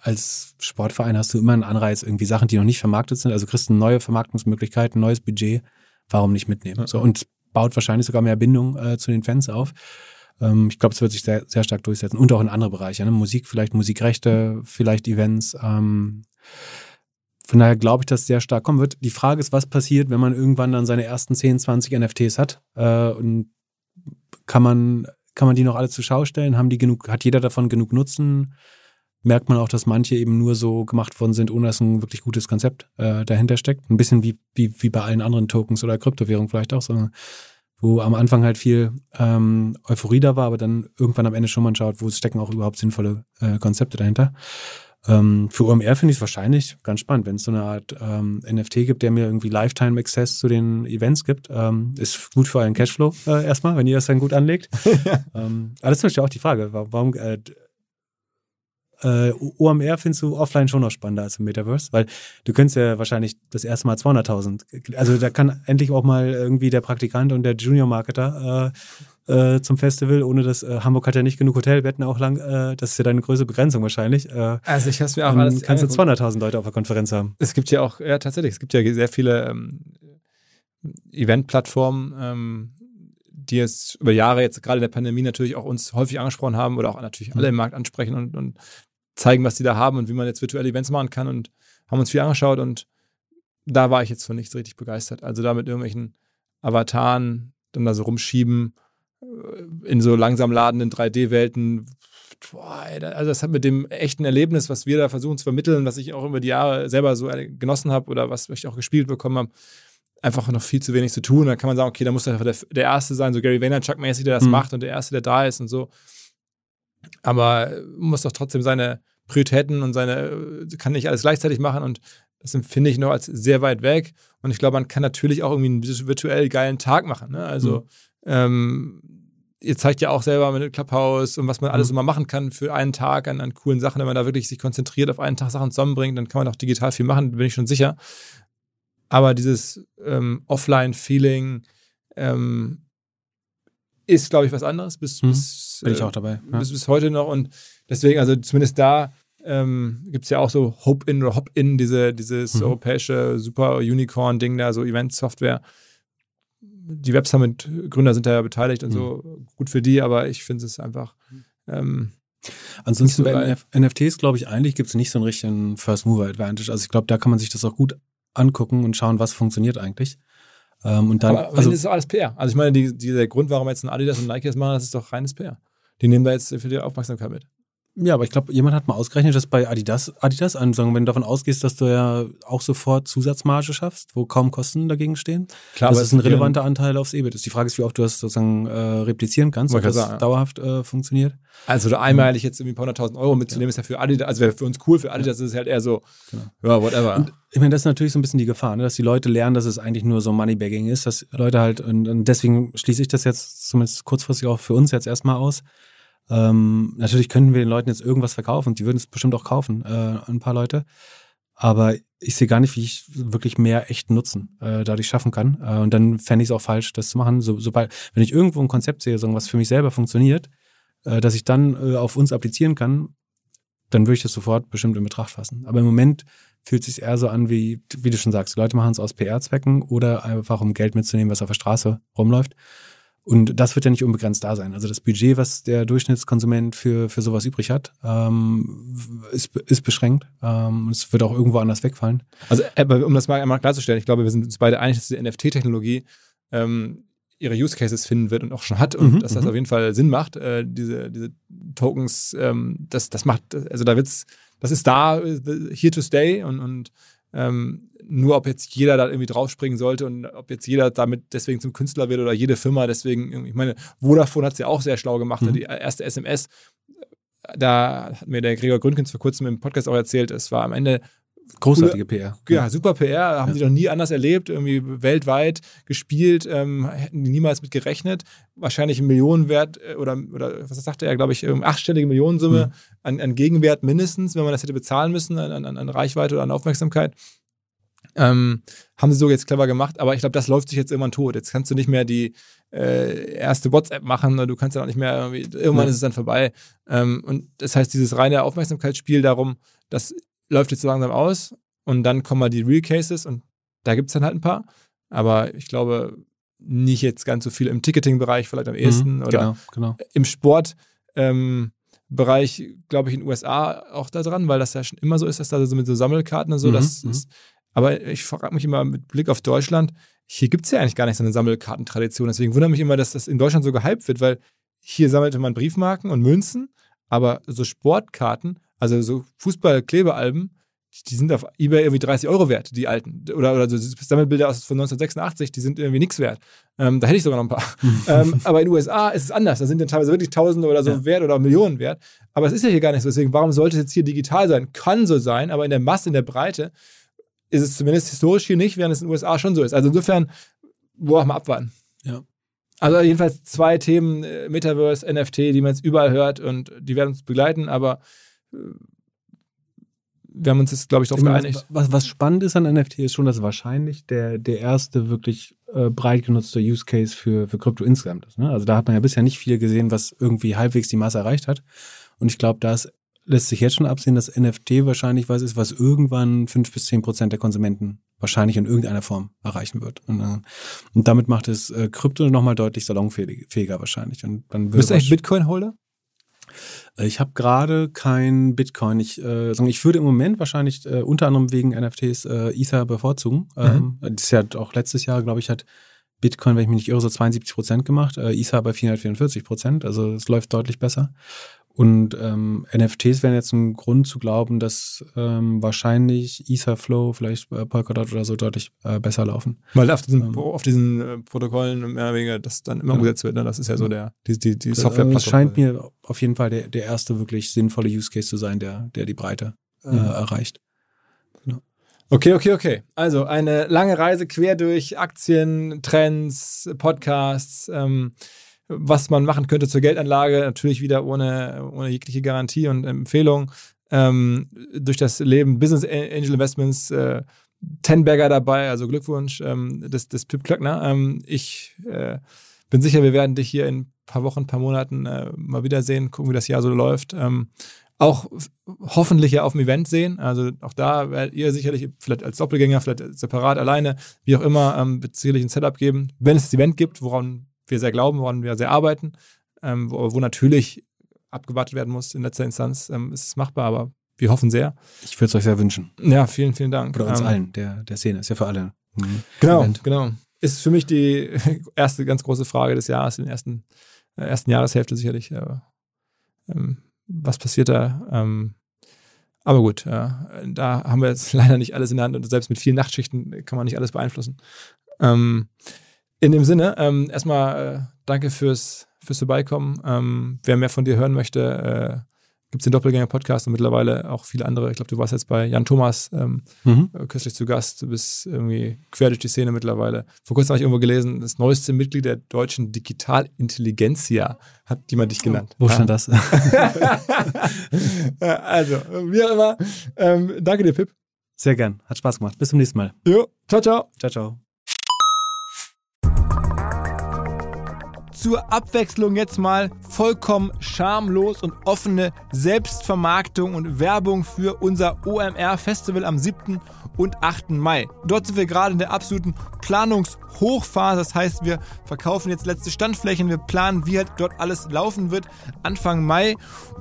als Sportverein hast du immer einen Anreiz, irgendwie Sachen, die noch nicht vermarktet sind. Also kriegst du neue Vermarktungsmöglichkeiten, neues Budget. Warum nicht mitnehmen? So, und baut wahrscheinlich sogar mehr Bindung äh, zu den Fans auf. Ähm, ich glaube, es wird sich sehr, sehr stark durchsetzen. Und auch in andere Bereiche. Ne? Musik, vielleicht Musikrechte, vielleicht Events. Ähm, von daher glaube ich, dass es sehr stark kommen wird. Die Frage ist, was passiert, wenn man irgendwann dann seine ersten 10, 20 NFTs hat? Äh, und kann man, kann man die noch alle zur Schau stellen? Haben die genug, hat jeder davon genug Nutzen? merkt man auch, dass manche eben nur so gemacht worden sind, ohne dass ein wirklich gutes Konzept äh, dahinter steckt. Ein bisschen wie, wie, wie bei allen anderen Tokens oder Kryptowährungen vielleicht auch, so, wo am Anfang halt viel ähm, Euphorie da war, aber dann irgendwann am Ende schon mal schaut, wo stecken auch überhaupt sinnvolle äh, Konzepte dahinter. Ähm, für OMR finde ich es wahrscheinlich ganz spannend, wenn es so eine Art ähm, NFT gibt, der mir irgendwie Lifetime Access zu den Events gibt. Ähm, ist gut für euren Cashflow äh, erstmal, wenn ihr das dann gut anlegt. ähm, aber das ist natürlich auch die Frage, warum äh, äh, OMR findest du offline schon noch spannender als im Metaverse, weil du könntest ja wahrscheinlich das erste Mal 200.000. Also da kann endlich auch mal irgendwie der Praktikant und der Junior-Marketer äh, äh, zum Festival, ohne dass äh, Hamburg hat ja nicht genug Hotelbetten auch lang, äh, das ist ja deine größte Begrenzung wahrscheinlich. Äh, also ich habe mir auch alles kannst du 200.000 Leute auf der Konferenz haben. Es gibt ja auch, ja tatsächlich, es gibt ja sehr viele ähm, Event-Plattformen, ähm, die es über Jahre jetzt gerade in der Pandemie natürlich auch uns häufig angesprochen haben oder auch natürlich alle im Markt ansprechen und, und zeigen, was die da haben und wie man jetzt virtuelle Events machen kann und haben uns viel angeschaut und da war ich jetzt von nichts richtig begeistert. Also da mit irgendwelchen Avataren dann da so rumschieben äh, in so langsam ladenden 3D-Welten. Also das hat mit dem echten Erlebnis, was wir da versuchen zu vermitteln, was ich auch über die Jahre selber so genossen habe oder was ich auch gespielt bekommen habe, einfach noch viel zu wenig zu tun. Da kann man sagen, okay, da muss einfach der, der Erste sein, so Gary Vaynerchuk-mäßig, der das mhm. macht und der Erste, der da ist und so. Aber muss doch trotzdem seine Prioritäten und seine, kann nicht alles gleichzeitig machen und das empfinde ich noch als sehr weit weg. Und ich glaube, man kann natürlich auch irgendwie einen virtuell geilen Tag machen. Ne? Also, mhm. ähm, ihr zeigt ja auch selber mit Clubhouse und was man alles mhm. immer machen kann für einen Tag an, an coolen Sachen. Wenn man da wirklich sich konzentriert auf einen Tag Sachen zusammenbringt, dann kann man auch digital viel machen, bin ich schon sicher. Aber dieses ähm, Offline-Feeling, ähm, ist, glaube ich, was anderes. Bis, hm. bis, Bin ich auch dabei. Ja. Bis, bis heute noch. Und deswegen, also zumindest da ähm, gibt es ja auch so Hope-In oder Hop-In, diese, dieses Mhm. europäische Super-Unicorn-Ding da, so Event-Software. Die Web Summit-Gründer sind da ja beteiligt und so. Gut für die, aber ich finde es einfach. Ähm, Ansonsten so bei. NF NFTs, glaube ich, eigentlich gibt es nicht so einen richtigen First Mover Advantage. Also ich glaube, da kann man sich das auch gut angucken und schauen, was funktioniert eigentlich. Ähm, und dann, aber also, Ende ist es alles PR. Also ich meine, die, die, der Grund, warum jetzt ein Adidas und Nike das machen, das ist doch reines PR. Die nehmen da jetzt für die Aufmerksamkeit mit. Ja, aber ich glaube, jemand hat mal ausgerechnet, dass bei Adidas, Adidas ansagen, wenn du davon ausgehst, dass du ja auch sofort Zusatzmarge schaffst, wo kaum Kosten dagegen stehen. Klar, das ist ein relevanter Anteil aufs EBIT. Ist die Frage ist, wie oft du das sozusagen äh, replizieren kannst, ob das sagen, ja. dauerhaft äh, funktioniert. Also da einmalig jetzt irgendwie ein paar hunderttausend Euro mitzunehmen, ist ja für Adidas, also wäre für uns cool, für Adidas ist es halt eher so, Genau. ja, whatever. Und ich meine, das ist natürlich so ein bisschen die Gefahr, ne? dass die Leute lernen, dass es eigentlich nur so Moneybagging ist, dass Leute halt, und, und deswegen schließe ich das jetzt zumindest kurzfristig auch für uns jetzt erstmal aus. Ähm, natürlich könnten wir den Leuten jetzt irgendwas verkaufen die würden es bestimmt auch kaufen, äh, ein paar Leute. Aber ich sehe gar nicht, wie ich wirklich mehr echten Nutzen äh, dadurch schaffen kann. Äh, und dann fände ich es auch falsch, das zu machen. So, sobald, wenn ich irgendwo ein Konzept sehe, so was für mich selber funktioniert, äh, dass ich dann äh, auf uns applizieren kann, dann würde ich das sofort bestimmt in Betracht fassen. Aber im Moment fühlt sich eher so an, wie, wie du schon sagst, Leute machen es aus PR-Zwecken oder einfach um Geld mitzunehmen, was auf der Straße rumläuft. Und das wird ja nicht unbegrenzt da sein. Also das Budget, was der Durchschnittskonsument für, für sowas übrig hat, ähm, ist, ist beschränkt. Ähm, es wird auch irgendwo anders wegfallen. Also, aber um das mal einmal klarzustellen, ich glaube, wir sind uns beide einig, dass die NFT-Technologie ähm, ihre Use Cases finden wird und auch schon hat und Mhm, dass das mhm. auf jeden Fall Sinn macht, äh, diese, diese Tokens, ähm, das, das macht, also da wird's, das ist da, äh, here to stay und, und ähm, nur ob jetzt jeder da irgendwie draufspringen sollte und ob jetzt jeder damit deswegen zum Künstler wird oder jede Firma deswegen, ich meine, Vodafone hat es ja auch sehr schlau gemacht, Mhm. die erste SMS, da hat mir der Gregor Gründgens vor kurzem im Podcast auch erzählt, es war am Ende Großartige PR. ja, super PR, haben Ja. sie noch nie anders erlebt, irgendwie weltweit gespielt, ähm, hätten die niemals mit gerechnet. Wahrscheinlich ein Millionenwert äh, oder, oder was sagte er, glaube ich, ähm, achtstellige Millionensumme Mhm. an, an Gegenwert mindestens, wenn man das hätte bezahlen müssen, an, an, an Reichweite oder an Aufmerksamkeit. Ähm, haben sie so jetzt clever gemacht, aber ich glaube, das läuft sich jetzt irgendwann tot. Jetzt kannst du nicht mehr die äh, erste WhatsApp machen oder du kannst dann auch nicht mehr, irgendwie, irgendwann Ja. ist es dann vorbei. Ähm, und das heißt, dieses reine Aufmerksamkeitsspiel darum, das läuft jetzt so langsam aus und dann kommen mal die Real Cases und da gibt es dann halt ein paar. Aber ich glaube, nicht jetzt ganz so viel im Ticketing-Bereich, vielleicht am ehesten Mhm, oder Genau, genau. im Sport. Ähm, Bereich, glaube ich, in den USA auch da dran, weil das ja schon immer so ist, dass da so mit so Sammelkarten und so, Mhm, das mhm. ist, aber ich frage mich immer mit Blick auf Deutschland, hier gibt es ja eigentlich gar nicht so eine Sammelkartentradition. Deswegen wundert mich immer, dass das in Deutschland so gehypt wird, weil hier sammelte man Briefmarken und Münzen, aber so Sportkarten, also so Fußball-Klebealben, die sind auf Ebay irgendwie 30 Euro wert, die alten. Oder, oder so Sammelbilder aus von 1986, die sind irgendwie nichts wert. Ähm, da hätte ich sogar noch ein paar. ähm, aber in den USA ist es anders. Da sind dann teilweise wirklich Tausende oder so Ja. wert oder Millionen wert. Aber es ist ja hier gar nicht so. Deswegen, warum sollte es jetzt hier digital sein? Kann so sein, aber in der Masse, in der Breite ist es zumindest historisch hier nicht, während es in den USA schon so ist. Also insofern, boah, mal abwarten. Ja. Also jedenfalls zwei Themen, äh, Metaverse, NFT, die man jetzt überall hört und die werden uns begleiten, aber wir haben uns jetzt, glaube ich, darauf geeinigt. was, was, spannend ist an NFT ist schon, dass wahrscheinlich der, der erste wirklich äh, breit genutzte Use Case für, für Krypto insgesamt ist. Ne? Also da hat man ja bisher nicht viel gesehen, was irgendwie halbwegs die Masse erreicht hat. Und ich glaube, da lässt sich jetzt schon absehen, dass NFT wahrscheinlich was ist, was irgendwann fünf bis zehn Prozent der Konsumenten wahrscheinlich in irgendeiner Form erreichen wird. Und, äh, und damit macht es äh, Krypto nochmal deutlich salonfähiger wahrscheinlich. Und dann Bist du eigentlich Bitcoin-Holder? Äh, Ich habe gerade kein Bitcoin. Ich, äh, ich würde im Moment wahrscheinlich äh, unter anderem wegen NFTs äh, Ether bevorzugen. Ähm, das ist ja auch letztes Jahr, glaube ich, hat Bitcoin, wenn ich mich nicht irre, so 72 Prozent gemacht. Äh, Ether bei 444 Prozent. Also es läuft deutlich besser. Und ähm, NFTs wären jetzt ein Grund zu glauben, dass ähm, wahrscheinlich Etherflow, vielleicht äh, Polkadot oder so deutlich äh, besser laufen. Weil auf diesen, Ähm. auf diesen äh, Protokollen mehr oder weniger das dann immer Genau. umgesetzt wird. Ne? Das ist ja so der, die, die, die Äh, software es scheint mir auf jeden Fall der, der erste wirklich sinnvolle Use Case zu sein, der, der die Breite äh, Mhm. erreicht. Okay, okay, okay. Also eine lange Reise quer durch Aktien, Trends, Podcasts, ähm, was man machen könnte zur Geldanlage, natürlich wieder ohne, ohne jegliche Garantie und Empfehlung. Ähm, durch das Leben Business Angel Investments, äh, Tenberger dabei, also Glückwunsch, ähm, des, des Pip Klöckner. Ähm, ich äh, bin sicher, wir werden dich hier in ein paar Wochen, ein paar Monaten äh, mal wiedersehen, gucken, wie das Jahr so läuft. Ähm, auch hoffentlich ja auf dem Event sehen. Also auch da werdet ihr sicherlich vielleicht als Doppelgänger, vielleicht separat, alleine, wie auch immer, ähm, sicherlich ein Setup geben, wenn es das Event gibt, woran wir sehr glauben, woran wir sehr arbeiten, ähm, wo, wo natürlich abgewartet werden muss in letzter Instanz, ähm, ist es machbar, aber wir hoffen sehr. Ich würde es euch sehr wünschen. Ja, vielen, vielen Dank. Oder uns Ähm, allen, der, der Szene. Ist ja für alle. ein Genau, Event. genau. Ist für mich die erste ganz große Frage des Jahres, in der ersten, äh, ersten Jahreshälfte sicherlich. Äh, ähm, was passiert da? Ähm, aber gut, äh, da haben wir jetzt leider nicht alles in der Hand und selbst mit vielen Nachtschichten kann man nicht alles beeinflussen. Ähm, in dem Sinne, ähm, erstmal äh, danke fürs, fürs Vorbeikommen. Ähm, wer mehr von dir hören möchte, äh, gibt es den Doppelgänger-Podcast und mittlerweile auch viele andere. Ich glaube, du warst jetzt bei Jan Thomas ähm, Mhm. kürzlich zu Gast. Du bist irgendwie quer durch die Szene mittlerweile. Vor kurzem habe ich irgendwo gelesen, das neueste Mitglied der deutschen Digitalintelligenzia hat jemand dich genannt. Wo stand das? Äh, also, wie auch immer. Ähm, danke dir, Pip. Sehr gern. Hat Spaß gemacht. Bis zum nächsten Mal. Jo, ciao, ciao. Ciao, ciao. Zur Abwechslung jetzt mal vollkommen schamlos und offene Selbstvermarktung und Werbung für unser OMR-Festival am 7. und 8. Mai. Dort sind wir gerade in der absoluten Planungshochphase. Das heißt, wir verkaufen jetzt letzte Standflächen, wir planen, wie halt dort alles laufen wird Anfang Mai.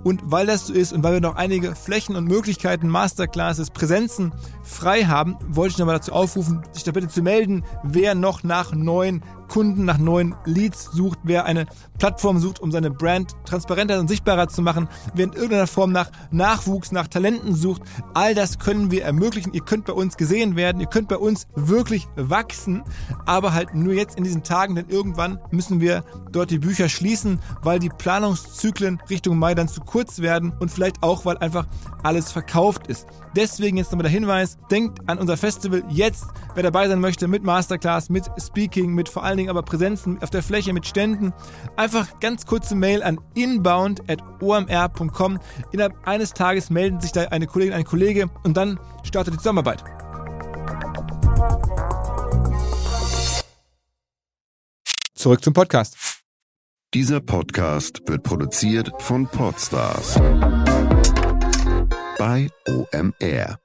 Und weil das so ist und weil wir noch einige Flächen und Möglichkeiten, Masterclasses, Präsenzen frei haben, wollte ich nochmal dazu aufrufen, sich da bitte zu melden, wer noch nach neuen Kunden, nach neuen Leads sucht, wer eine Plattform sucht, um seine Brand transparenter und sichtbarer zu machen, wer in irgendeiner Form nach Nachwuchs, nach Talenten sucht. All das können wir ermöglichen. Ihr könnt bei uns gesehen werden, ihr könnt bei uns wirklich wachsen, aber halt nur jetzt in diesen Tagen, denn irgendwann müssen wir dort die Bücher schließen, weil die Planungszyklen Richtung Mai dann zu kurz werden und vielleicht auch, weil einfach alles verkauft ist. Deswegen jetzt nochmal der Hinweis, denkt an unser Festival jetzt, wer dabei sein möchte, mit Masterclass, mit Speaking, mit vor allen Dingen aber Präsenzen auf der Fläche, mit Ständen. Einfach ganz kurze Mail an inbound.omr.com. Innerhalb eines Tages melden sich da eine Kollegin, ein Kollege und dann startet die Zusammenarbeit. Zurück zum Podcast. Dieser Podcast wird produziert von Podstars bei OMR.